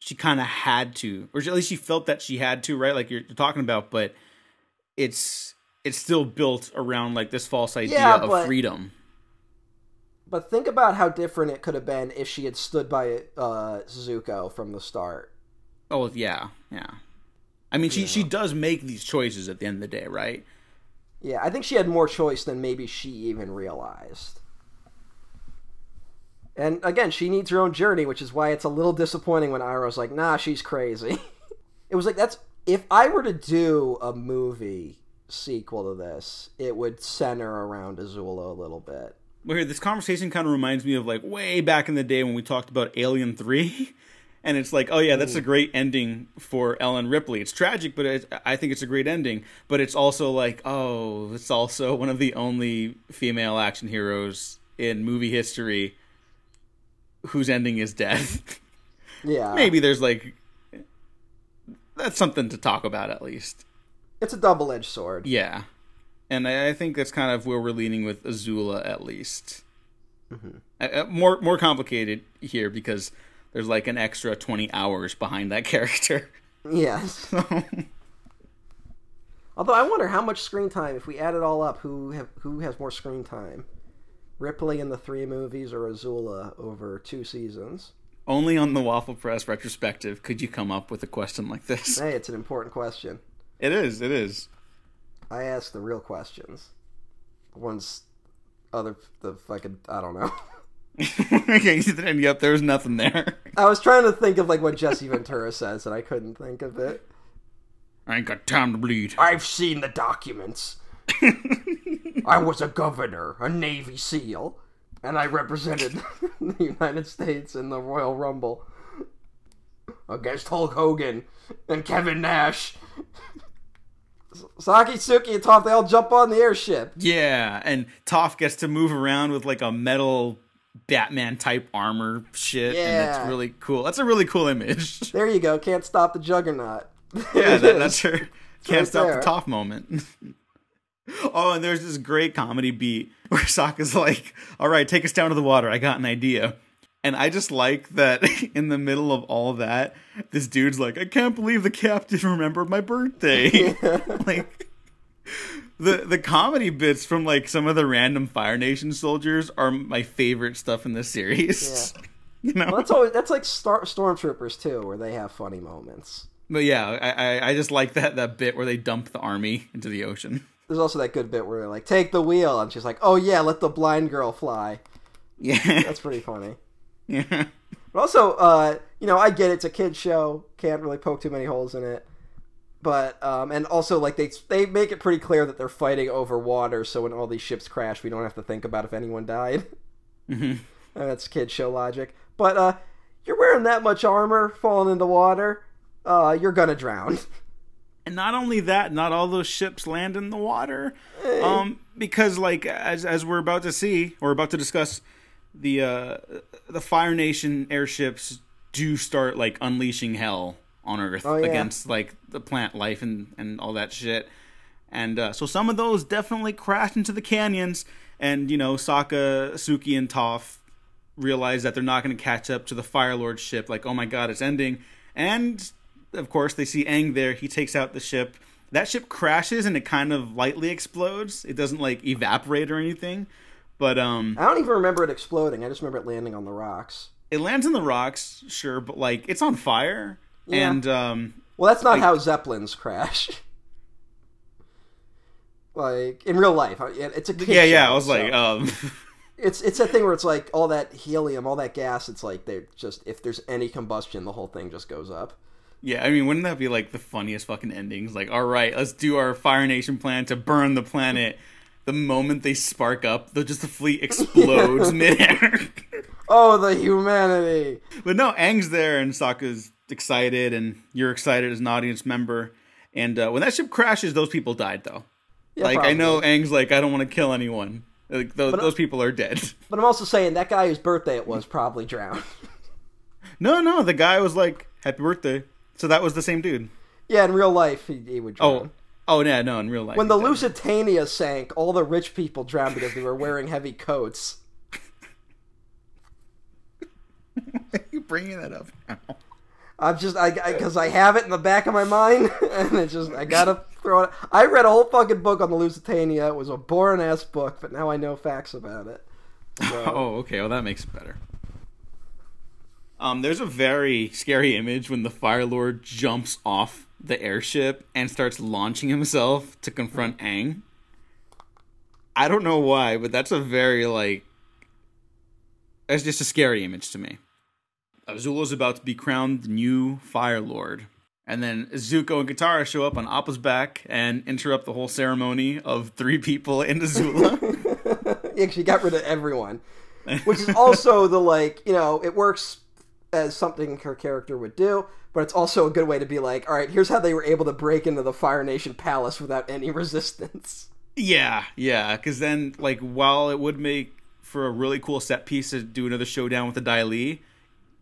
she kind of had to, or at least she felt that she had to, right? Like you're talking about, but it's it's still built around like this false idea Yeah, of but- freedom. But think about how different it could have been if she had stood by uh, Zuko from the start. Oh yeah, yeah. I mean, she she does make these choices at the end of the day, right? Yeah, I think she had more choice than maybe she even realized. And again, she needs her own journey, which is why it's a little disappointing when Iroh's like, "Nah, she's crazy." it was like that's if I were to do a movie sequel to this, it would center around Azula a little bit. Well, here, this conversation kind of reminds me of like way back in the day when we talked about Alien 3. And it's like, oh, yeah, that's a great ending for Ellen Ripley. It's tragic, but it, I think it's a great ending. But it's also like, oh, it's also one of the only female action heroes in movie history whose ending is death. Yeah, Maybe there's like, that's something to talk about at least. it's a double-edged sword. Yeah. And I, I think that's kind of where we're leaning with Azula at least. Mm-hmm. Uh, uh, more more complicated here because there's like an extra 20 hours behind that character. Yes. Although I wonder how much screen time, if we add it all up, who have who has more screen time, Ripley in the three movies or Azula over two seasons? Only on the Waffle Press retrospective could you come up with a question like this. Hey, it's an important question. It is, it is. I ask the real questions. Ones other the fucking I don't know. okay, and yep, there was nothing there. I was trying to think of like what Jesse Ventura says, and I couldn't think of it. I ain't got time to bleed. I've seen the documents. I was a governor, a Navy SEAL, and I represented the United States in the Royal Rumble against Hulk Hogan and Kevin Nash. Sokka, Suki, and Toph, they all jump on the airship. Yeah, and Toph gets to move around with like a metal Batman type armor shit, and Yeah. it's really cool. That's a really cool image. There you go. Can't stop the Juggernaut. yeah, that, that's her can't right stop there. the Toph moment. Oh, and there's this great comedy beat where Sokka's like, "All right, take us down to the water. I got an idea." And I just like that in the middle of all that, this dude's like, "I can't believe the captain remembered my birthday." like the the comedy bits from like some of the random Fire Nation soldiers are my favorite stuff in this series. You know, Well, that's always that's like Star- Stormtroopers too, where they have funny moments. but yeah, I, I I just like that that bit where they dump the army into the ocean. There's also that good bit where they're like, "Take the wheel," and she's like, "Oh yeah, let the blind girl fly." Yeah, That's pretty funny. yeah, But also, uh, you know, I get it's a kids show, can't really poke too many holes in it. But um, and also like they they make it pretty clear that they're fighting over water, so when all these ships crash, we don't have to think about if anyone died. hmm And that's kid show logic. But uh, you're wearing that much armor, falling into water, uh, you're gonna drown. And not only that, not all those ships land in the water, um, because like as as we're about to see, or about to discuss, the uh, the Fire Nation airships do start like unleashing hell on Earth Oh, yeah. against like the plant life and and all that shit. And uh, so some of those definitely crash into the canyons, and you know Sokka, Suki, and Toph realize that they're not going to catch up to the Fire Lord ship. Like, oh my god, it's ending. And of course, they see Aang there. He takes out the ship. That ship crashes and it kind of lightly explodes. It doesn't like evaporate or anything, but um, I don't even remember it exploding. I just remember it landing on the rocks. it lands in the rocks, sure, but like it's on fire. Yeah. And um, Well, that's not how zeppelins crash. like in real life, it's a yeah, yeah, show, I was so- like, um, it's it's that thing where it's like all that helium, all that gas. It's like they just if there's any combustion, the whole thing just goes up. Yeah. I mean, wouldn't that be like the funniest fucking endings? Like, all right, let's do our Fire Nation plan to burn the planet. The moment they spark up, the just the fleet explodes midair. Oh, the humanity! But no, Aang's there and Sokka's excited, and you're excited as an audience member. And uh, when that ship crashes, those people died, though. Yeah, like I know Aang's like, I don't want to kill anyone. Like those, uh, those people are dead. but I'm also saying that guy whose birthday it was probably drowned. no, no, the guy was like, "Happy birthday." So that was the same dude. Yeah, in real life, he, he would drown. Oh, oh yeah, no, in real life. when the. Lusitania sank, all the rich people drowned because they were wearing heavy coats. you bringing that up now? I'm just I because I, have it in the back of my mind, and it's just I gotta throw it. I read a whole fucking book on the Lusitania. It was a boring ass book, but now I know facts about it. So, Oh, okay. Well, that makes it better. Um, there's a very scary image when the Fire Lord jumps off the airship and starts launching himself to confront Aang. I don't know why, but that's a very like. It's just a scary image to me. Azula's about to be crowned the new Fire Lord. And then Zuko and Katara show up on Appa's back and interrupt the whole ceremony of three people in Azula. yeah, she got rid of everyone, which is also the like you know it works as something her character would do, but it's also a good way to be like, all right, here's how they were able to break into the Fire Nation palace without any resistance. Yeah, yeah, because then like while it would make for a really cool set piece to do another showdown with the Dai Li,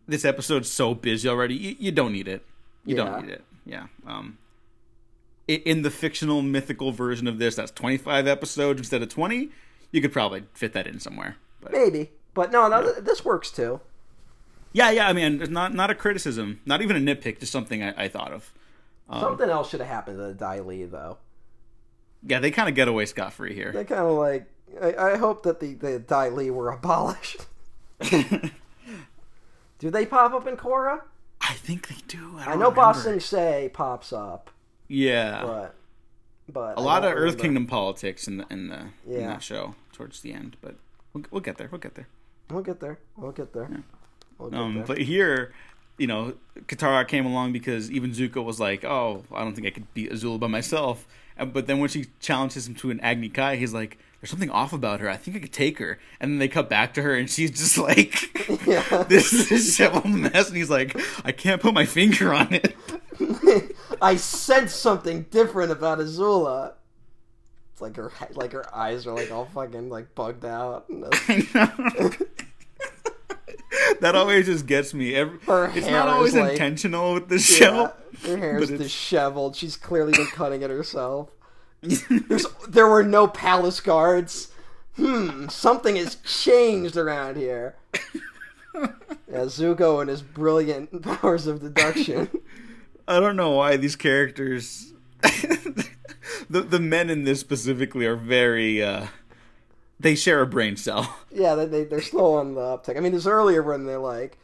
this episode's so busy already. You, you don't need it. You Yeah. don't need it. Yeah. Um. In the fictional mythical version of this, that's 25 episodes instead of 20. You could probably fit that in somewhere. But Maybe, but no, no, th- this works too. Yeah, yeah. I mean, it's not not a criticism, not even a nitpick, just something I, I thought of. Um, Something else should have happened to the Dai Li though. yeah, they kind of get away scot free here. They kind of like. I, I hope that the the Dai Li were abolished. Do they pop up in Korra? I think they do. I, I know remember. Sing pops up, Yeah. but but a I lot of Earth. Kingdom politics in the in the in that show towards the end, but we'll, we'll get there. We'll get there. We'll get there. We'll get there. We'll Um, but here, you know, Katara came along because even Zuko was like, "Oh, I don't think I could beat Azula by myself." And, but then when she challenges him to an Agni Kai, he's like, "There's something off about her. I think I could take her." And then they cut back to her, and she's just like, Yeah. "This is a mess." And he's like, "I can't put my finger on it." I sense something different about Azula. It's like her like her eyes are like all fucking like bugged out. I know. that always just gets me. Every, Her it's hair not always is, like- intentional with the show. Yeah, her hair's but it's- disheveled. She's clearly been cutting it herself. There's there were no palace guards. Hmm, something has changed around here. Yeah, Zuko and his brilliant powers of deduction. I don't know why these characters, the the men in this specifically, are very. uh They share a brain cell. Yeah, they, they they're slow on the uptick. I mean, there's earlier when they're like,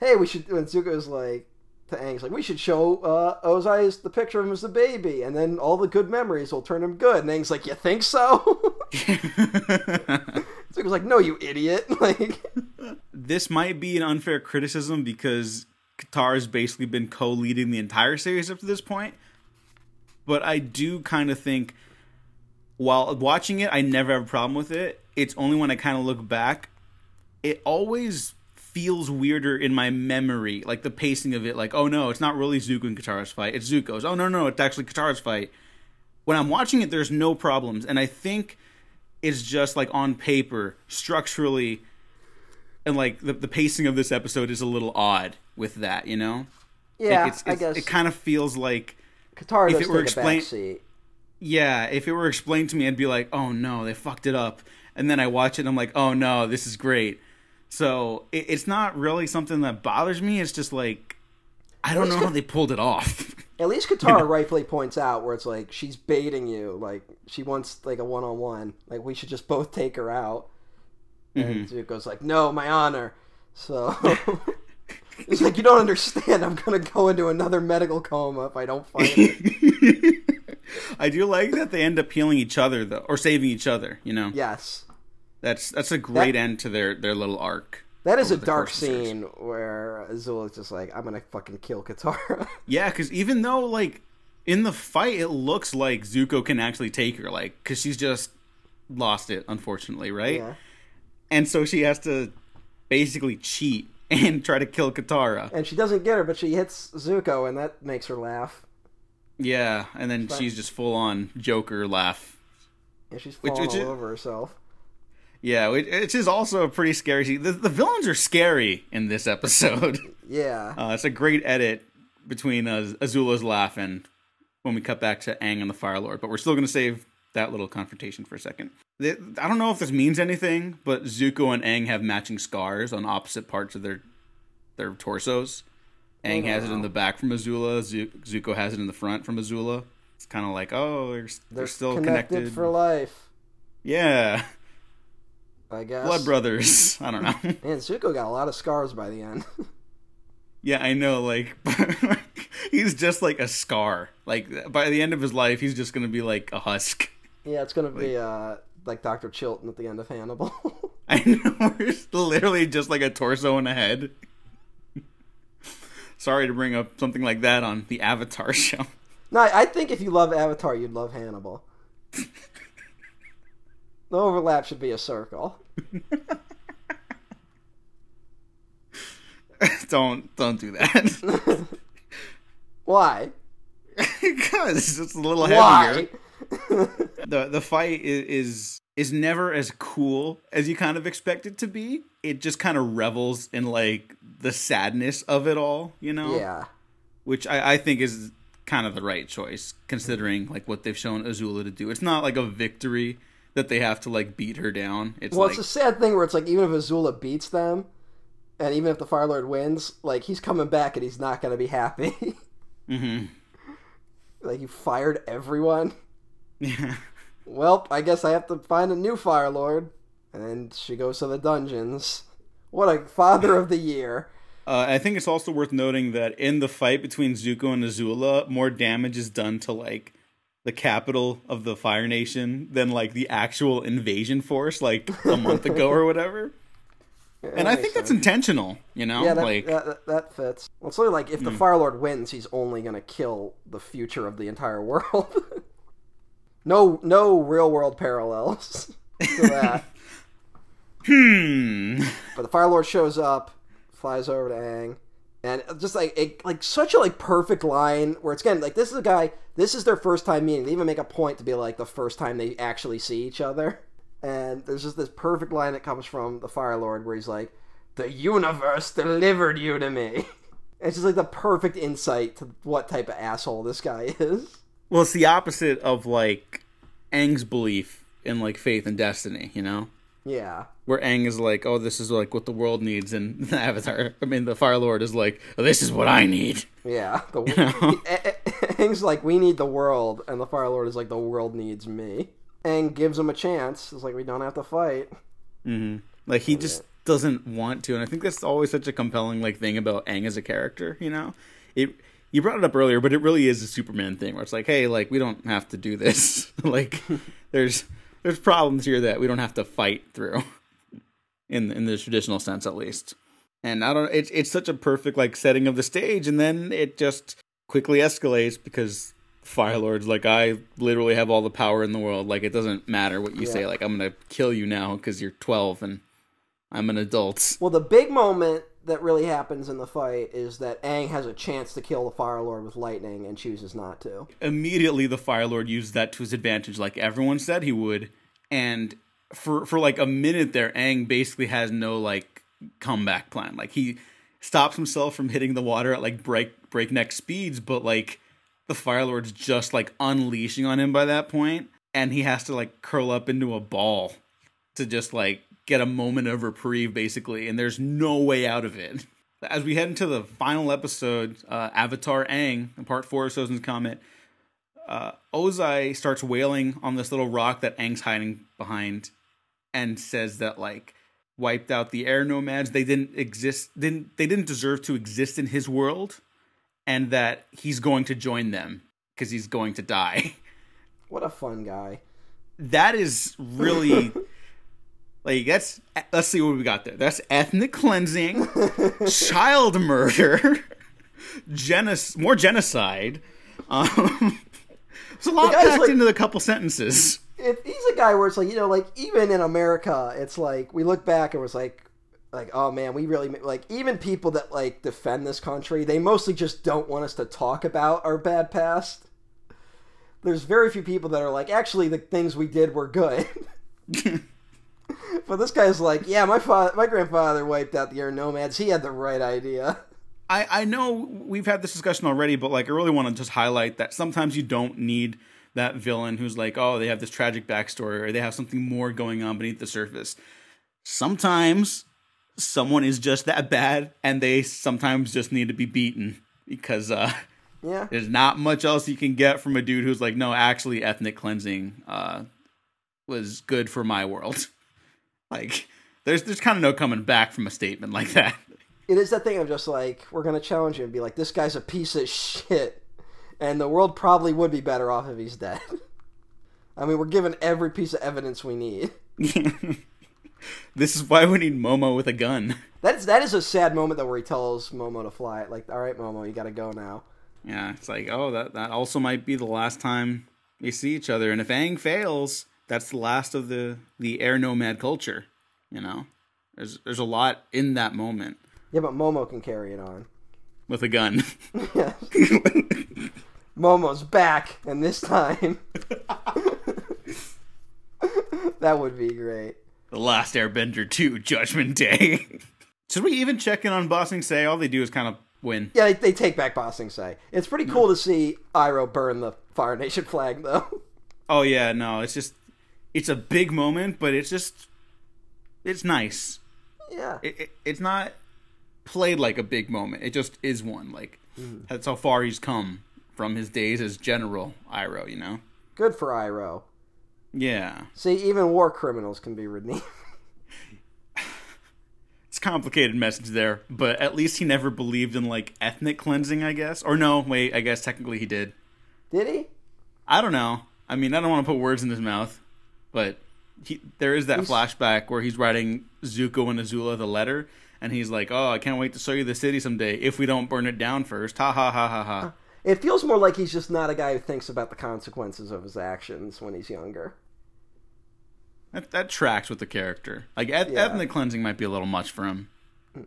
"Hey, we should." When Zuko's like to Aang's like, "We should show uh, Ozai's the picture of him as a baby, and then all the good memories will turn him good." And Aang's like, "You think so?" Zuko's like, "No, you idiot!" Like, this might be an unfair criticism because Katara has basically been co-leading the entire series up to this point. But I do kind of think, while watching it, I never have a problem with it. It's only when I kind of look back, it always feels weirder in my memory, like the pacing of it. Like, oh no, it's not really Zuko and Katara's fight; it's Zuko's. Oh no, no, it's actually Katara's fight. When I'm watching it, there's no problems, and I think it's just like on paper, structurally, and like the, the pacing of this episode is a little odd with that, you know? yeah, it's, I guess it kind of feels like Katara if it were take explain- a backseat. Yeah, if it were explained to me, I'd be like, oh no, they fucked it up. And then I watch it and I'm like, oh no, this is great. So it, it's not really something that bothers me. It's just like, I don't know how they pulled it off. At least Katara rightfully points out where it's like she's baiting you, like she wants like a one on one. Like we should just both take her out. And Mm-hmm. Zuko's like, "No, my honor." So it's like you don't understand. I'm gonna go into another medical coma if I don't find it. I do like that they end up healing each other though, or saving each other. You know, yes, that's that's a great end to their their little arc. that is a dark course of the series. scene where Azula's just like, "I'm gonna fucking kill Katara." Yeah, because even though like in the fight, it looks like Zuko can actually take her, like because she's just lost it, unfortunately, right? yeah, And so she has to basically cheat and try to kill Katara. and she doesn't get her, but she hits Zuko, and that makes her laugh. Yeah, and then Right. she's just full on Joker laugh. Yeah, she's Which- falling which all is- over herself. Yeah, which, which is also a pretty scary scene. The, the villains are scary in this episode. Yeah, Uh, it's a great edit between uh, Azula's laugh and when we cut back to Aang and the Fire Lord. But we're still going to save that little confrontation for a second. I don't know if this means anything, but Zuko and Aang have matching scars on opposite parts of their their torsos. Aang has it in the back from Azula. Zuko has it in the front from Azula. It's kind of like, oh, they're, they're, they're still connected, connected for life. Yeah. I guess. Blood brothers. I don't know. Man, Zuko got a lot of scars by the end. yeah, I know. Like, he's just like a scar. Like by the end of his life, he's just gonna be like a husk. Yeah, it's gonna like, be uh, like Doctor Chilton at the end of Hannibal. I know. It's literally just like a torso and a head. Sorry to bring up something like that on the Avatar show. No, I think if you love Avatar, you'd love Hannibal. the overlap should be a circle. don't don't do that. Why? because it's a little heavier. the the fight is, is is never as cool as you kind of expect it to be. It just kind of revels in like the sadness of it all, you know? Yeah. Which I, I think is kind of the right choice, considering like what they've shown Azula to do. It's not like a victory that they have to like beat her down. It's well, like, it's a sad thing where it's like even if Azula beats them, and even if the Fire Lord wins, like he's coming back and he's not gonna be happy. mm-hmm. Like you fired everyone. Yeah. Well, I guess I have to find a new Fire Lord, and she goes to the dungeons. What a father of the year! Uh, I think it's also worth noting that in the fight between Zuko and Azula, more damage is done to like the capital of the Fire Nation than like the actual invasion force, like a month ago or whatever. Yeah, and I think sense. that's intentional, you know. Yeah, that, like that, that fits. Well, it's like if the mm. Fire Lord wins, he's only gonna kill the future of the entire world. No, no real world parallels to that. hmm. But the Fire Lord shows up flies over to Aang, and just like it, like such a like perfect line where it's again like this is a guy. This is their first time meeting. They even make a point to be like the first time they actually see each other. And there's just this perfect line that comes from the Fire Lord where he's like, "The universe delivered you to me." It's just like the perfect insight to what type of asshole this guy is. Well, it's the opposite of like Aang's belief in like faith and destiny, you know? Yeah. Where Aang is like, oh, this is like what the world needs, and the Avatar, I mean, the Fire Lord is like, oh, this is what I need. Yeah. The, you know? Aang's like, we need the world, and the Fire Lord is like, the world needs me. Aang gives him a chance. It's like, we don't have to fight. Mm-hmm. Like, he just doesn't want to, and I think that's always such a compelling like thing about Aang as a character, you know? It you brought it up earlier, but it really is a Superman thing where it's like, hey, like we don't have to do this. like there's there's problems here that we don't have to fight through, in in the traditional sense at least. And I don't. It's it's such a perfect like setting of the stage, and then it just quickly escalates because Fire Lord's like, I literally have all the power in the world. Like it doesn't matter what you yeah. say. Like I'm gonna kill you now because you're 12 and I'm an adult. Well, the big moment that really happens in the fight is that Aang has a chance to kill the Fire Lord with lightning and chooses not to. Immediately, the Fire Lord uses that to his advantage, like everyone said he would. And for for like a minute there, Aang basically has no like comeback plan. Like he stops himself from hitting the water at like break breakneck speeds, but like the Fire Lord's just like unleashing on him by that point, and he has to like curl up into a ball to just like get a moment of reprieve, basically, and there's no way out of it. As we head into the final episode, uh, Avatar Aang, part four of Sozin's Comet, uh, Ozai starts wailing on this little rock that Aang's hiding behind, and says that like wiped out the air nomads. They didn't exist. Didn't they didn't deserve to exist in his world, and that he's going to join them because he's going to die. What a fun guy! That is really Like that's let's see what we got there. That's ethnic cleansing, child murder, genos- more genocide. Um, it's a lot packed like, into a couple sentences. It, he's a guy where it's like you know, like even in America, it's like we look back and was like, like oh man, we really like even people that like defend this country, they mostly just don't want us to talk about our bad past. There's very few people that are like, actually, the things we did were good. but this guy's like, yeah, my father, my grandfather wiped out the air nomads. He had the right idea. I I know we've had this discussion already, but like I really want to just highlight that sometimes you don't need that villain who's like, oh, they have this tragic backstory or they have something more going on beneath the surface. Sometimes someone is just that bad and they sometimes just need to be beaten because uh Yeah. there's not much else you can get from a dude who's like, no, actually ethnic cleansing uh was good for my world. Like there's there's kind of no coming back from a statement like that. It is that thing of just like we're gonna challenge you and be like, this guy's a piece of shit, and the world probably would be better off if he's dead. I mean, we're given every piece of evidence we need. this is why we need Momo with a gun. That's that is a sad moment though, where he tells Momo to fly. Like, all right, Momo, you gotta go now. Yeah, it's like, oh, that that also might be the last time we see each other. And if Aang fails, that's the last of the the air nomad culture. You know, there's there's a lot in that moment Yeah, but Momo can carry it on. with a gun. Yeah. Momo's back, and this time, that would be great. the last Airbender two, Judgment Day. Should we even check in on Ba Sing Se? All they do is kind of win. Yeah, they, they take back Ba Sing Se. It's pretty cool to see Iroh burn the Fire Nation flag, though. Oh yeah, no, it's just it's a big moment, but it's just it's nice. Yeah. it, it, it's not played like a big moment. It just is one. Like mm-hmm. that's how far he's come from his days as General Iroh. You know? Good for Iroh. Yeah, See, even war criminals can be redeemed. it's a complicated message there, but at least he never believed in like ethnic cleansing. I guess, or no, wait, I guess technically he did. Did he? I don't know. I mean, I don't want to put words in his mouth, but he, there is that He's- flashback where he's writing Zuko and Azula the letter, and he's like, "Oh, I can't wait to show you the city someday if we don't burn it down first. Ha ha ha ha ha." It feels more like he's just not a guy who thinks about the consequences of his actions when he's younger. That, that tracks with the character. Like eth- Yeah. ethnic cleansing might be a little much for him. Hmm.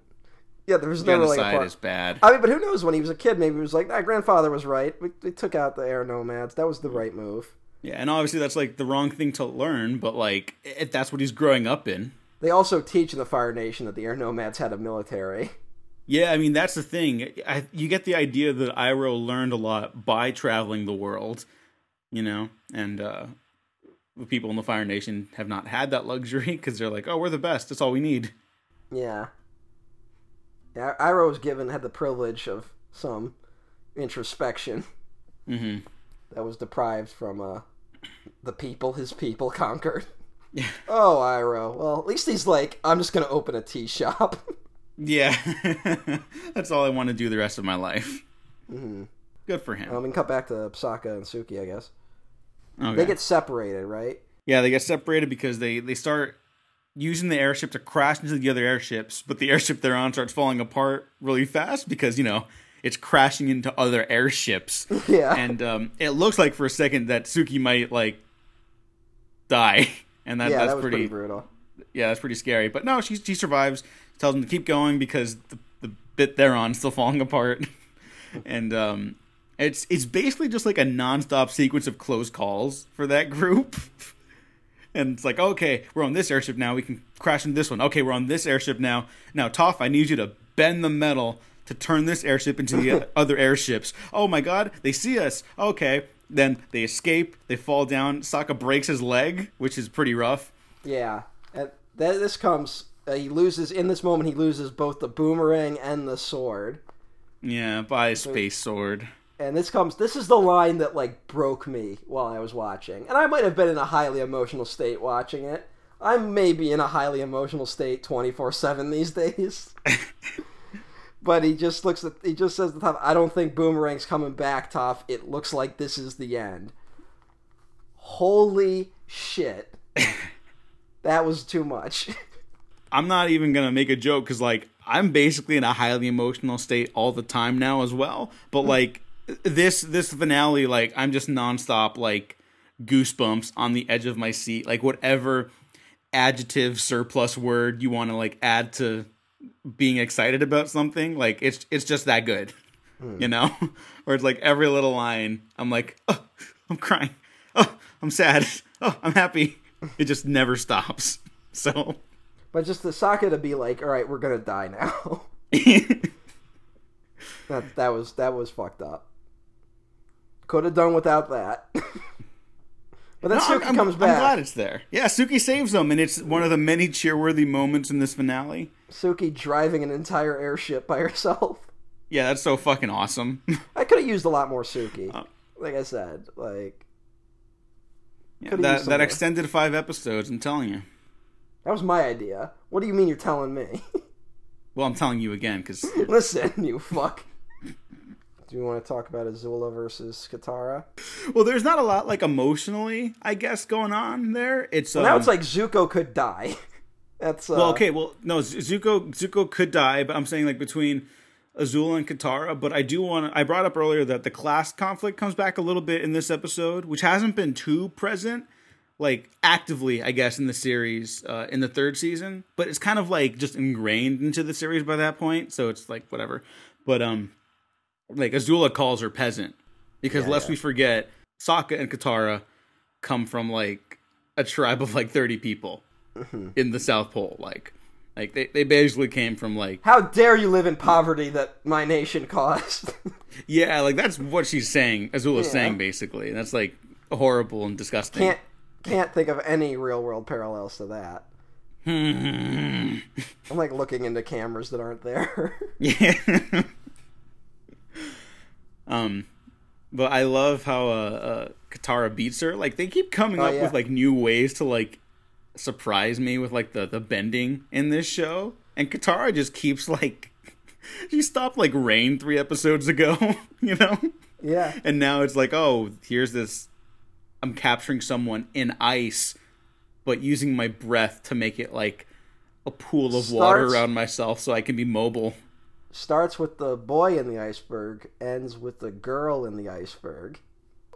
Yeah, there was no never like a Genocide part. is bad. I mean, but who knows? When he was a kid, maybe he was like, "My grandfather was right. We, we took out the air nomads. That was the hmm. right move." Yeah, and obviously that's like the wrong thing to learn, but like if that's what he's growing up in. They also teach in the Fire Nation that the air nomads had a military. Yeah, I mean that's the thing. I, you get the idea that Iroh learned a lot by traveling the world, you know, and uh, the people in the Fire Nation have not had that luxury because they're like, "Oh, we're the best. That's all we need." Yeah. Yeah, Iroh was given had the privilege of some introspection hmm that was deprived from uh, the people his people conquered. Yeah. Oh, Iroh. Well, at least he's like, I'm just gonna open a tea shop. Yeah, that's all I want to do the rest of my life. hmm Good for him. Um, and cut back to Sokka and Suki, I guess. Okay. They get separated, right? Yeah, they get separated because they they start using the airship to crash into the other airships, but the airship they're on starts falling apart really fast because you know it's crashing into other airships, Yeah. and um, it looks like for a second that Suki might like die, and that yeah, that's that pretty, pretty brutal. yeah that's pretty scary. But no, she she survives. Tells them to keep going because the the bit they're on is still falling apart, and um. It's it's basically just like a nonstop sequence of close calls for that group. And it's like, okay, we're on this airship now. We can crash into this one. Okay, we're on this airship now. Now, Toph, I need you to bend the metal to turn this airship into the other airships. Oh my god, they see us. Okay. Then they escape. They fall down. Sokka breaks his leg, which is pretty rough. Yeah. And th- this comes. Uh, he loses in this moment. He loses both the boomerang and the sword. Yeah, by a space sword. And this comes. This is the line that like broke me while I was watching, and I might have been in a highly emotional state watching it. I'm maybe in a highly emotional state 24 seven these days. but he just looks at. He just says to Toph, "I don't think Boomerang's coming back, Toph. It looks like this is the end." Holy shit! that was too much. I'm not even gonna make a joke because like I'm basically in a highly emotional state all the time now as well. But hmm. like this this finale, like I'm just nonstop like goosebumps on the edge of my seat. Like whatever adjective surplus word you want to like add to being excited about something, like it's it's just that good. Hmm. You know? Where it's like every little line, I'm like, oh, I'm crying. Oh, I'm sad. Oh, I'm happy. It just never stops. So But just the Sokka to be like, all right, we're gonna die now. That that was that was fucked up. Could have done without that. But then No, Suki I'm, I'm- comes I'm glad it's there. Yeah, Suki saves them, and it's one of the many cheerworthy moments in this finale. Suki driving an entire airship by herself. Yeah, that's so fucking awesome. I could have used a lot more Suki. Oh. Like I said, like Yeah, that that extended five episodes. I'm telling you. that was my idea. What do you mean you're telling me? Well, I'm telling you again because Listen, you fuck. Do you want to talk about Azula versus Katara? well, there's not a lot like emotionally, I guess, going on there. It's Well, now um, it's like Zuko could die. That's uh, well, okay, well, no, Zuko Zuko could die, but I'm saying like between Azula and Katara. But I do want to. I brought up earlier that the class conflict comes back a little bit in this episode, which hasn't been too present, like actively, I guess, in the series uh, in the third season. But it's kind of like just ingrained into the series by that point, so it's like whatever. But um, like Azula calls her peasant because Yeah, lest yeah. we forget, Sokka and Katara come from like a tribe of like 30 people Mm-hmm. in the South Pole. Like, like they, they basically came from like How dare you live in poverty that my nation caused? yeah, like that's what she's saying. Azula's Yeah. saying basically. And that's like horrible and disgusting. can't can't think of any real world parallels to that. I'm like looking into cameras that aren't there. yeah. Um, but I love how uh, uh Katara beats her. Like they keep coming Oh, up yeah. with like new ways to like surprise me with like the the bending in this show, and Katara just keeps like. She stopped like rain three episodes ago, you know? yeah. And now it's like, oh, here's this. I'm capturing someone in ice, but using my breath to make it like a pool of water around myself so I can be mobile. Starts with the boy in the iceberg, ends with the girl in the iceberg.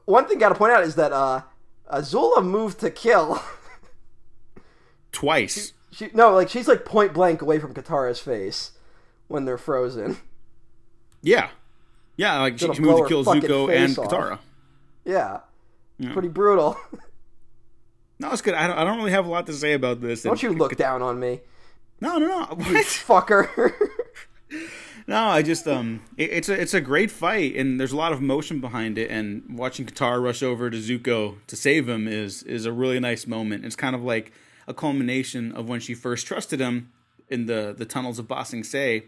One thing gotta point out is that uh Azula moved to kill. Twice. She no, like she's like point blank away from Katara's face when they're frozen. Yeah. Yeah, like she, she moved to kill Zuko and off. Katara. Yeah. Yeah. Pretty brutal. No, it's good. I don't, I don't really have a lot to say about this. Don't you look down on me, No, no, no. What? fucker. No, I just um, it, it's a it's a great fight, and there's a lot of emotion behind it. And watching Katara rush over to Zuko to save him is is a really nice moment. It's kind of like a culmination of when she first trusted him in the the tunnels of Ba Sing Se,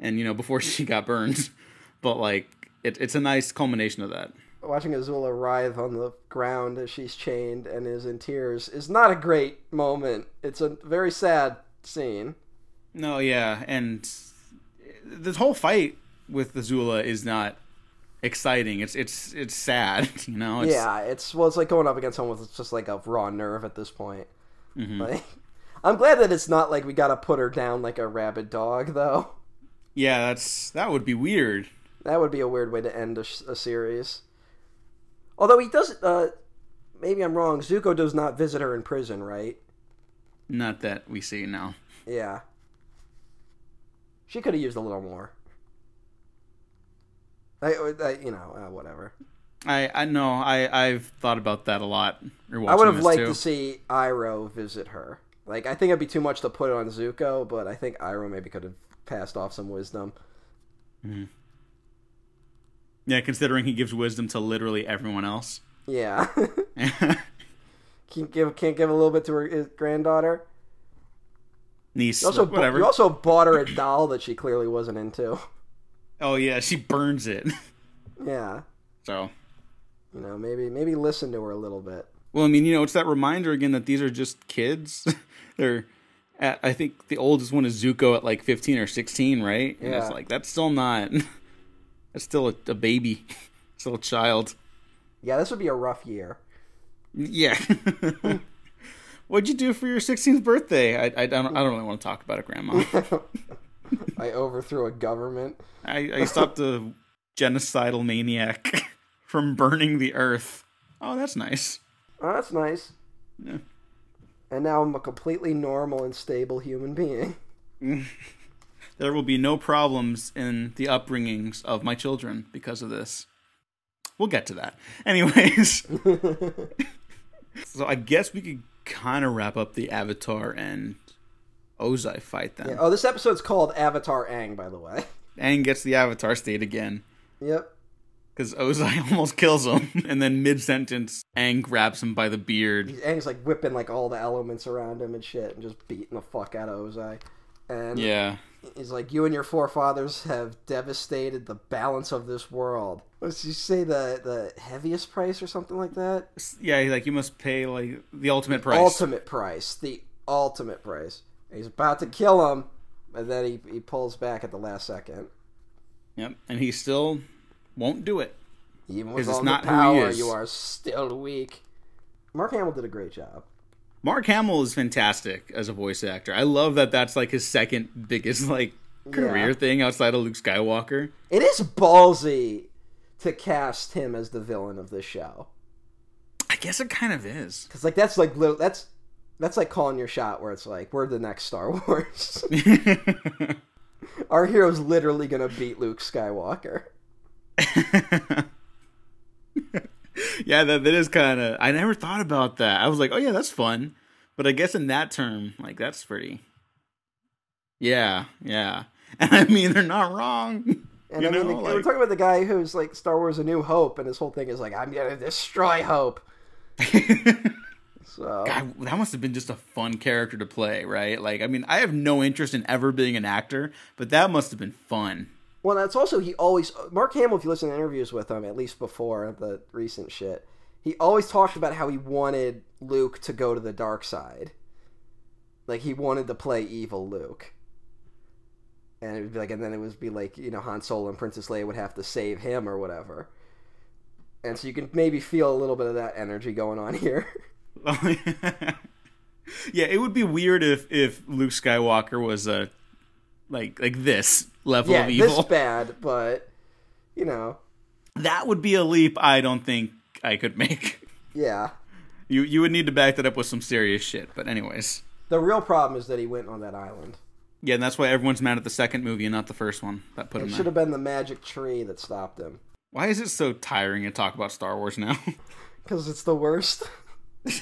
and you know before she got burned. But like, it, it's a nice culmination of that. Watching Azula writhe on the ground as she's chained and is in tears is not a great moment. It's a very sad scene. No, yeah, and this whole fight with Azula is not exciting. It's it's it's sad, you know. It's, yeah, it's well, it's like going up against someone with just like a raw nerve at this point. Mm-hmm. Like, I'm glad that it's not like we gotta put her down like a rabid dog, though. yeah. That's that would be weird. That would be a weird way to end a, a series. Although he does, uh, maybe I'm wrong. Zuko does not visit her in prison, right? Not that we see now. Yeah. She could have used a little more. I, I you know, uh, whatever. I I know I I've thought about that a lot. I would have liked too. to see Iroh visit her. Like, I think it'd be too much to put on Zuko, but I think Iroh maybe could have passed off some wisdom. Yeah, considering he gives wisdom to literally everyone else. Yeah. can't give can't give a little bit to her his granddaughter. Niece, You also whatever. you also bought her a doll that she clearly wasn't into. oh yeah, she burns it. Yeah. so, You know, maybe maybe listen to her a little bit. well, I mean, you know, it's that reminder again that these are just kids. They're at, I think the oldest one is Zuko at like 15 or 16, right? And it's Yeah. like that's still not that's still a, a baby. Still a child. Yeah, this would be a rough year. Yeah. Hmm. What'd you do for your 16th birthday? I, I, don't, I don't really want to talk about it, Grandma. I overthrew a government. I, I stopped a genocidal maniac from burning the earth. Oh, that's nice. Oh, that's nice. Yeah. And now I'm a completely normal and stable human being. There will be no problems in the upbringings of my children because of this. We'll get to that. Anyways, so I guess we could kind of wrap up the Avatar and Ozai fight then. Yeah. Oh, this episode's called Avatar Aang, by the way. Aang gets the Avatar state again. Yep. Because Ozai almost kills him, and then mid sentence, Aang grabs him by the beard. He's, Aang's like whipping like all the elements around him and shit, and just beating the fuck out of Ozai. And Yeah. He's like, "You and your forefathers have devastated the balance of this world." He say? The the heaviest price or something like that? Yeah, like you must pay like the ultimate price. Ultimate price. The ultimate price. And he's about to kill him, and then he he pulls back at the last second. Yep, and he still won't do it. Even with all not the power, you are still weak. Mark Hamill did a great job. Mark Hamill is fantastic as a voice actor. I love that that's like his second biggest like career Yeah. thing outside of Luke Skywalker. It is ballsy to cast him as the villain of this show. I guess it kind of is. Because like that's like li- that's that's like calling your shot where it's like we're the next Star Wars. Our hero's literally gonna beat Luke Skywalker. yeah, that, that is kind of. I never thought about that. I was like, oh yeah, that's fun. But I guess in that term, like that's pretty. Yeah, yeah. And I mean, they're not wrong. And You I mean, know, the, we're talking about the guy who's like Star Wars: A New Hope, and his whole thing is like, I'm gonna destroy Hope. So God, that must have been just a fun character to play, right? Like, I mean, I have no interest in ever being an actor, but that must have been fun. Well, that's also he always Mark Hamill. If you listen to interviews with him, at least before the recent shit, he always talked about how he wanted Luke to go to the dark side. Like he wanted to play evil Luke, and it would be like, and then it would be like you know Han Solo and Princess Leia would have to save him or whatever. And so you can maybe feel a little bit of that energy going on here. yeah, it would be weird if if Luke Skywalker was a like like this level yeah, of evil. this bad, but you know, That would be a leap I don't think I could make. yeah. You you would need to back that up with some serious shit. But anyways, The real problem is that he went on that island. yeah, and that's why everyone's mad at the second movie and not the first one that put It him should have been the magic tree that stopped him. Why is it so tiring to talk about Star Wars now? Because it's the worst.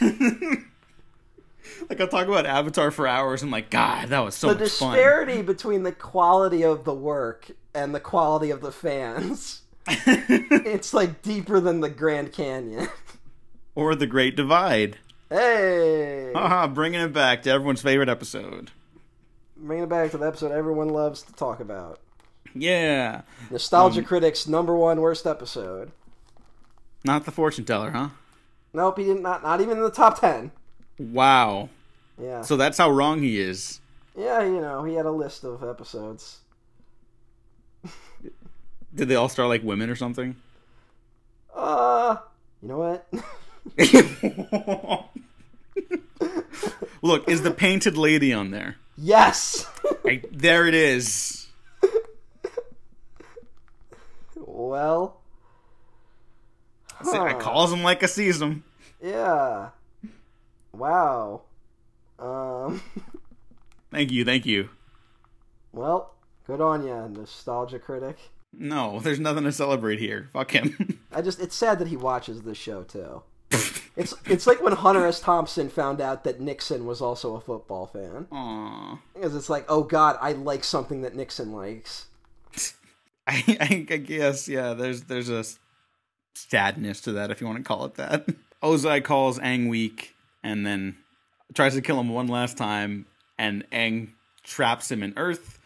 like I'll talk about Avatar for hours. and like, God, that was so the much fun. disparity between the quality of the work and the quality of the fans. it's like deeper than the Grand Canyon. or the Great Divide. hey! Haha, bringing it back to everyone's favorite episode. Bringing it back to the episode everyone loves to talk about. Yeah, Nostalgia Um, Critics' number one worst episode. not the fortune teller, huh? Nope, he didn't. Not, not even in the top ten. Wow. Yeah. So that's how wrong he is. Yeah, you know, he had a list of episodes. Did they all star like women or something? Uh, you know what? Look, is the painted lady on there? yes! Right, there it is. well, See, I calls him like I sees him. yeah. Wow. Um, Thank you, thank you. well, good on you, nostalgia critic. No, there's nothing to celebrate here. Fuck him. I just it's sad that he watches this show too. It's it's like when Hunter S. Thompson found out that Nixon was also a football fan. Aww. Because it's like, oh god, I like something that Nixon likes. I, I, guess, yeah, there's there's a sadness to that, if you want to call it that. Ozai calls Aang weak and then tries to kill him one last time, and Aang traps him in Earth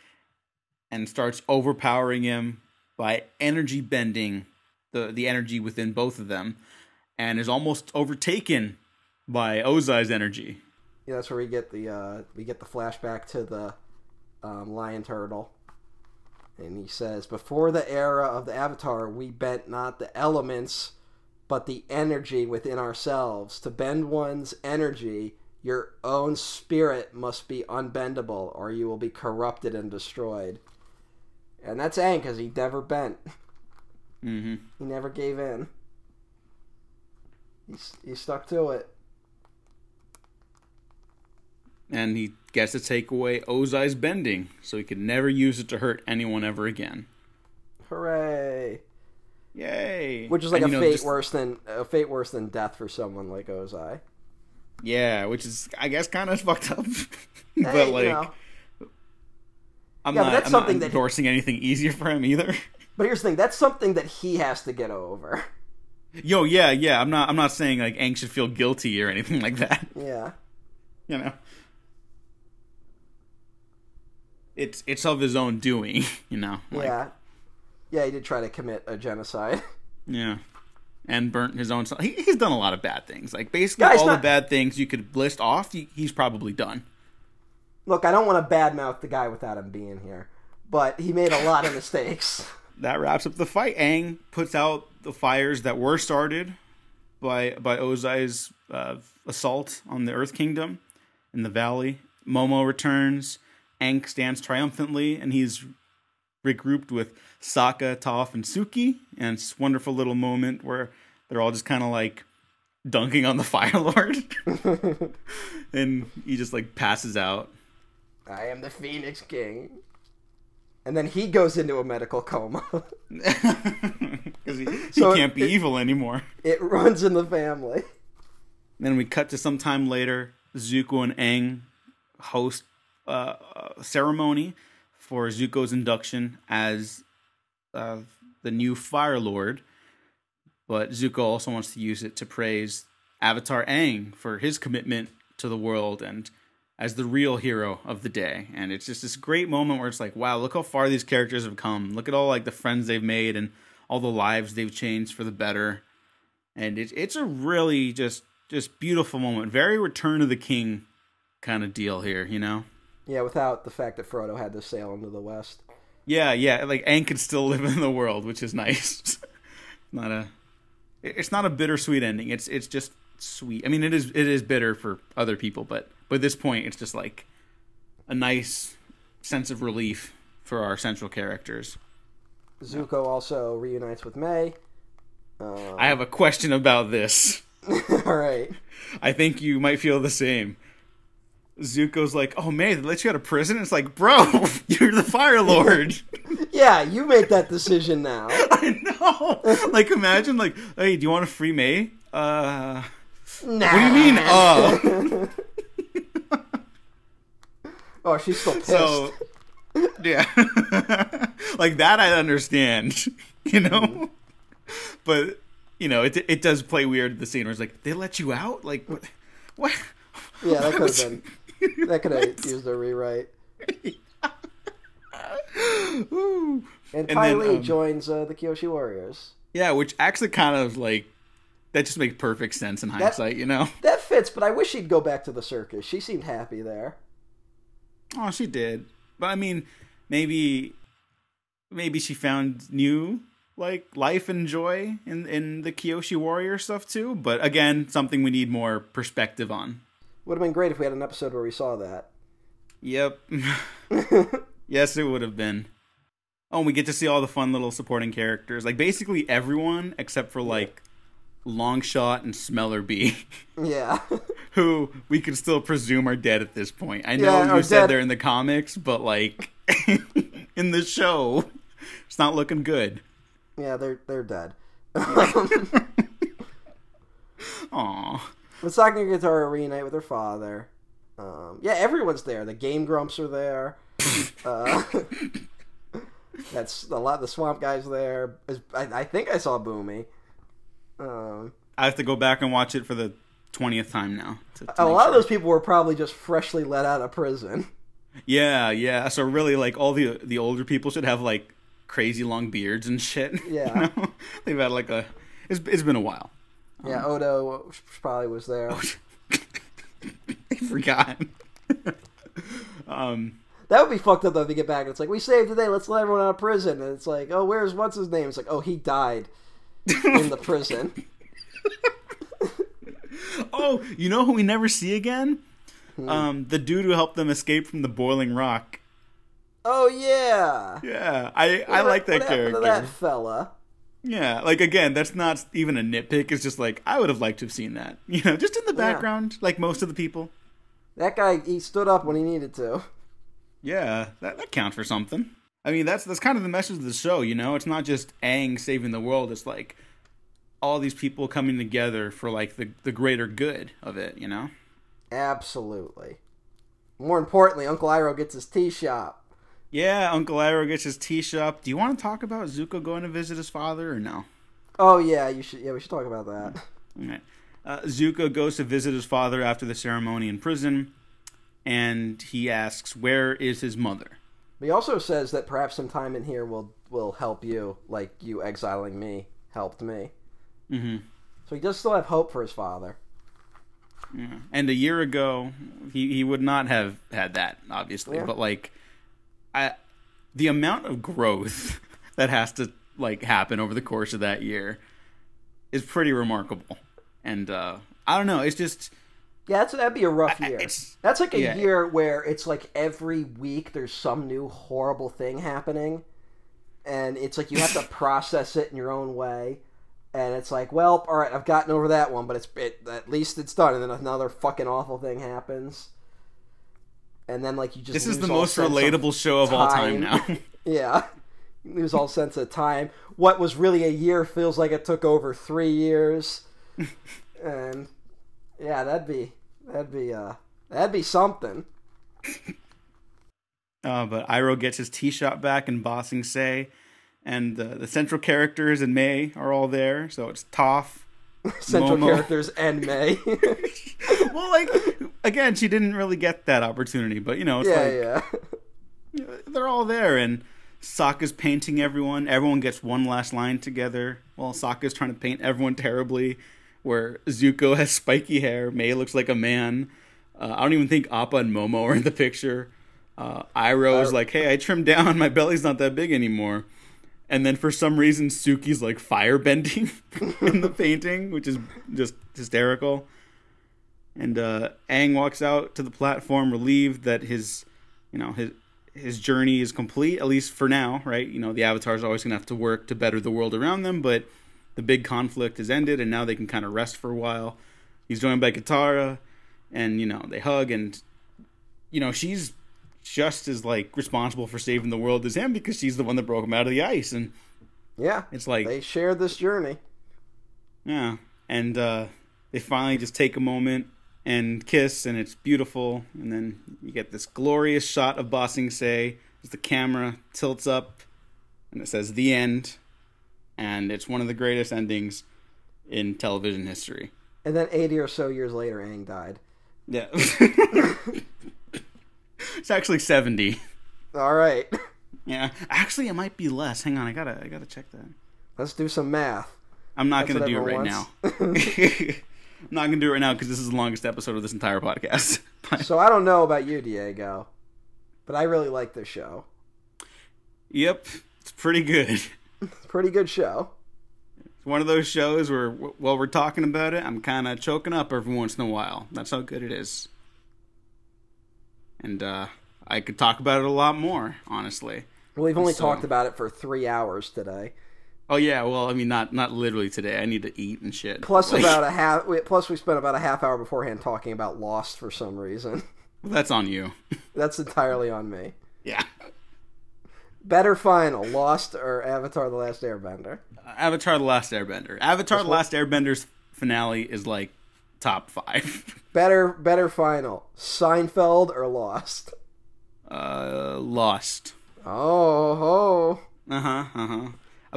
and starts overpowering him by energy bending the, the energy within both of them, and is almost overtaken by Ozai's energy. Yeah, that's where we get the uh, we get the flashback to the um, lion turtle, and he says, "Before the era of the Avatar, we bent not the elements, but the energy within ourselves. To bend one's energy, your own spirit must be unbendable, or you will be corrupted and destroyed." And that's Aang, because he never bent. hmm He never gave in. He, he stuck to it. And he gets to take away Ozai's bending, so he could never use it to hurt anyone ever again. Hooray! Yay! Which is like And, a you know, fate just- worse than a fate worse than death for someone like Ozai. Yeah, which is I guess kind of fucked up, eh, but Hey, like you know, I'm Yeah, not, that's I'm something not that he- endorsing anything easier for him either. But here's the thing: that's something that he has to get over. Yo, yeah, yeah. I'm not. I'm not saying like Aang should feel guilty or anything like that. Yeah. You know, it's it's of his own doing. You know. Like, yeah. Yeah, he did try to commit a genocide. Yeah. And burnt his own son. He, he's done a lot of bad things. Like basically all not- the bad things you could list off, he, he's probably done. Look, I don't want to badmouth the guy without him being here, but he made a lot of mistakes. That wraps up the fight. Aang puts out the fires that were started by by Ozai's uh, assault on the Earth Kingdom in the valley. Momo returns. Aang stands triumphantly, and he's regrouped with Sokka, Toph, and Suki. And it's a wonderful little moment where they're all just kind of like dunking on the Fire Lord, and he just like passes out. I am the Phoenix King. And then he goes into a medical coma. Because he, he can't be it- evil anymore. it runs in the family. Then we cut to some time later. Zuko and Aang host uh, a ceremony for Zuko's induction as uh, the new Fire Lord. But Zuko also wants to use it to praise Avatar Aang for his commitment to the world and as the real hero of the day. And it's just this great moment where it's like, wow, look how far these characters have come. Look at all like the friends they've made and all the lives they've changed for the better and it's it's a really just just beautiful moment. Very Return of the King kind of deal here, you know. Yeah, without the fact that Frodo had to sail into the west. Yeah, yeah. Like Aang can still live in the world, which is nice. not a, it's not a bittersweet ending. It's it's just sweet. I mean, it is it is bitter for other people, but but at this point, it's just like a nice sense of relief for our central characters. Zuko also reunites with Mai. Um, I have a question about this. all right. I think you might feel the same. Zuko's like, "Oh man, they let you out of prison." It's like, bro, you're the Fire Lord. Yeah, you make that decision now. I know. Like, imagine, like, hey, do you want a free Mai? Uh, Nah. what do you mean? Uh, Oh, she's still pissed. so, yeah, like that I understand, you know, but you know, it it does play weird. The scene where it's like, they let you out, like, what? what? yeah, that could have been. That could have used a rewrite. And, And Ty then, Lee um, joins uh, the Kyoshi Warriors. Yeah, which actually kind of like that just makes perfect sense in hindsight, you know. That fits, but I wish she'd go back to the circus. She seemed happy there. Oh, she did, but I mean, maybe, maybe she found new like life and joy in in the Kyoshi Warrior stuff too. But again, something we need more perspective on. Would have been great if we had an episode where we saw that. Yep. yes, it would have been. Oh, and we get to see all the fun little supporting characters, like basically everyone except for like Longshot and Smellerbee. yeah. who we could still presume are dead at this point. I know Yeah, you said dead. they're in the comics, but like in the show, it's not looking good. yeah, they're they're dead. Aw. Masaki and Guitar reunite with her father. Um, yeah, everyone's there. The Game Grumps are there. uh, that's a lot. The Swamp Guy's there. I, I think I saw Bumi. Um, I have to go back and watch it for the twentieth time now. to- to a lot of those people were probably just freshly let out of prison. Yeah, yeah. So really, like all the the older people should have like crazy long beards and shit. Yeah. you know? they've had like a. It's, it's been a while. Yeah, Odo probably was there. I forgot. um. That would be fucked up though if you get back and it's like, we saved the day, let's let everyone out of prison. And it's like, oh, where's what's his name? It's like, oh, he died in the prison. Oh, you know who we never see again? Hmm. Um, the dude who helped them escape from the boiling rock. Oh, yeah. Yeah, I I like that character. That fella. Yeah, like again, that's not even a nitpick. It's just like I would have liked to have seen that. You know, just in the Yeah. background, like most of the people. That guy, he stood up when he needed to. Yeah, that that counts for something. I mean, that's that's kind of the message of the show. You know, it's not just Aang saving the world. It's like all these people coming together for like the the greater good of it. You know. Absolutely. More importantly, Uncle Iroh gets his tea shop. Yeah, Uncle Iroh gets his tea shop. Do you want to talk about Zuko going to visit his father or no? Oh yeah, you should. Yeah, we should talk about that. All right. Uh, Zuko goes to visit his father after the ceremony in prison, and he asks, "Where is his mother?" But he also says that perhaps some time in here will will help you, like you exiling me helped me. Mm-hmm. So he does still have hope for his father. Yeah. And a year ago, he, he would not have had that, obviously. Yeah. But like, I the amount of growth that has to like happen over the course of that year is pretty remarkable. And uh, I don't know, it's just Yeah, that's, that'd be a rough year. it's- That's like a yeah. year where it's like every week there's some new horrible thing happening, and it's like you have to process it in your own way. And it's like, well, all right, I've gotten over that one, but it's it, at least it's done. And then another fucking awful thing happens, and then like you just this is the most sense of relatable show of all time now. Yeah. Lose all sense of time. What was really a year feels like it took over three years. and yeah, that'd be that'd be uh that'd be something. Uh, but Iroh gets his tea shot back in Ba Sing Se, and uh, the central characters and Mai are all there. So it's Toph. Central Momo. characters and Mai. well, like again, she didn't really get that opportunity, but you know, it's yeah, like yeah. they're all there, and Sokka's painting everyone. Everyone gets one last line together. While Sokka's trying to paint everyone terribly, where Zuko has spiky hair, Mai looks like a man. Uh, I don't even think Appa and Momo are in the picture. Uh, Iroh is like, "Hey, I trimmed down. My belly's not that big anymore." And then for some reason, Suki's like fire bending in the painting, which is just hysterical. And uh, Aang walks out to the platform, relieved that his, you know, his his journey is complete, at least for now, right? You know, the Avatar's always gonna have to work to better the world around them, but the big conflict has ended, and now they can kind of rest for a while. He's joined by Katara, and you know they hug, and you know she's just as like responsible for saving the world as him because she's the one that broke him out of the ice, and Yeah. it's like They shared this journey. yeah, and uh, they finally just take a moment and kiss, and it's beautiful. And then you get this glorious shot of Ba Sing Se as the camera tilts up, and it says "the end," and it's one of the greatest endings in television history. And then 80 or so years later, Aang died. Yeah, it's actually seventy. All right. Yeah, actually, it might be less. Hang on, I gotta, I gotta check that. Let's do some math. I'm not That's gonna do it right everyone now. I'm not gonna do it right now because this is the longest episode of this entire podcast. So I don't know about you, Diego, but I really like this show. Yep, it's pretty good. It's pretty good show. It's one of those shows where, while we're talking about it, I'm kind of choking up every once in a while. That's how good it is. And uh, I could talk about it a lot more, honestly. Well, we've only So- talked about it for three hours today. Oh yeah, well, I mean, not not literally today. I need to eat and shit. Plus Like, about a half. Plus we spent about a half hour beforehand talking about Lost for some reason. that's on you. That's entirely on me. yeah. Better final, Lost or Avatar: The Last Airbender? Avatar: The Last Airbender. Avatar: The Last Airbender's finale is like top five. Better, better final, Seinfeld or Lost? Uh, Lost. Oh, ho. Uh huh. Uh huh.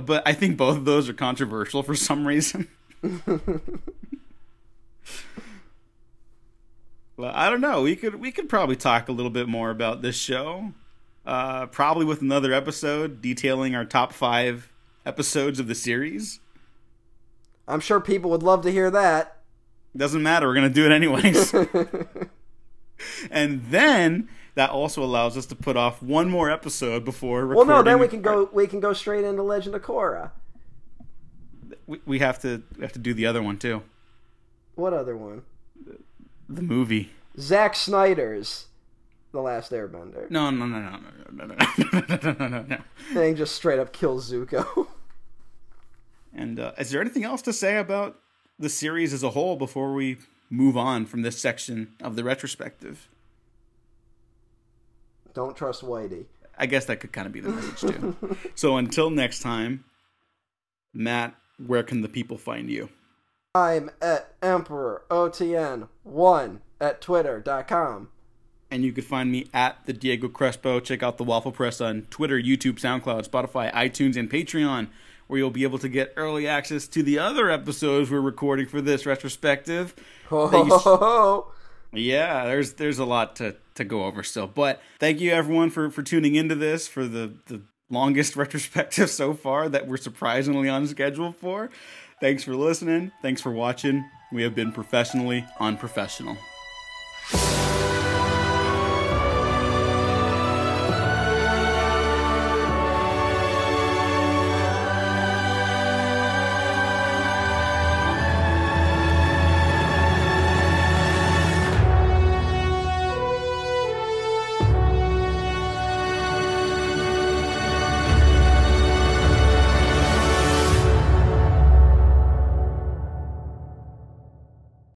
But I think both of those are controversial for some reason. well, I don't know. We could we could probably talk a little bit more about this show. Uh, probably with another episode detailing our top five episodes of the series. I'm sure people would love to hear that. Doesn't matter. We're gonna do it anyways. and then that also allows us to put off one more episode before recording. well, no, then we can go. We can go straight into Legend of Korra. We, we have to we have to do the other one too. What other one? The movie. Zack Snyder's The Last Airbender. No, no, no, no, no, no, no, no, no, no, no, no. Thing just straight up kills Zuko. And uh, is there anything else to say about the series as a whole before we move on from this section of the retrospective? Don't trust Whitey. I guess that could kind of be the message too. so until next time, Matt, where can the people find you? I'm at Emperor OTN1 at twitter.com. and you can find me at the Diego Crespo. Check out the Waffle Press on Twitter, YouTube, SoundCloud, Spotify, iTunes, and Patreon, where you'll be able to get early access to the other episodes we're recording for this retrospective. Oh, Yeah, there's there's a lot to, to go over still. But thank you everyone for, for tuning into this for the, the longest retrospective so far that we're surprisingly on schedule for. Thanks for listening. Thanks for watching. We have been professionally unprofessional.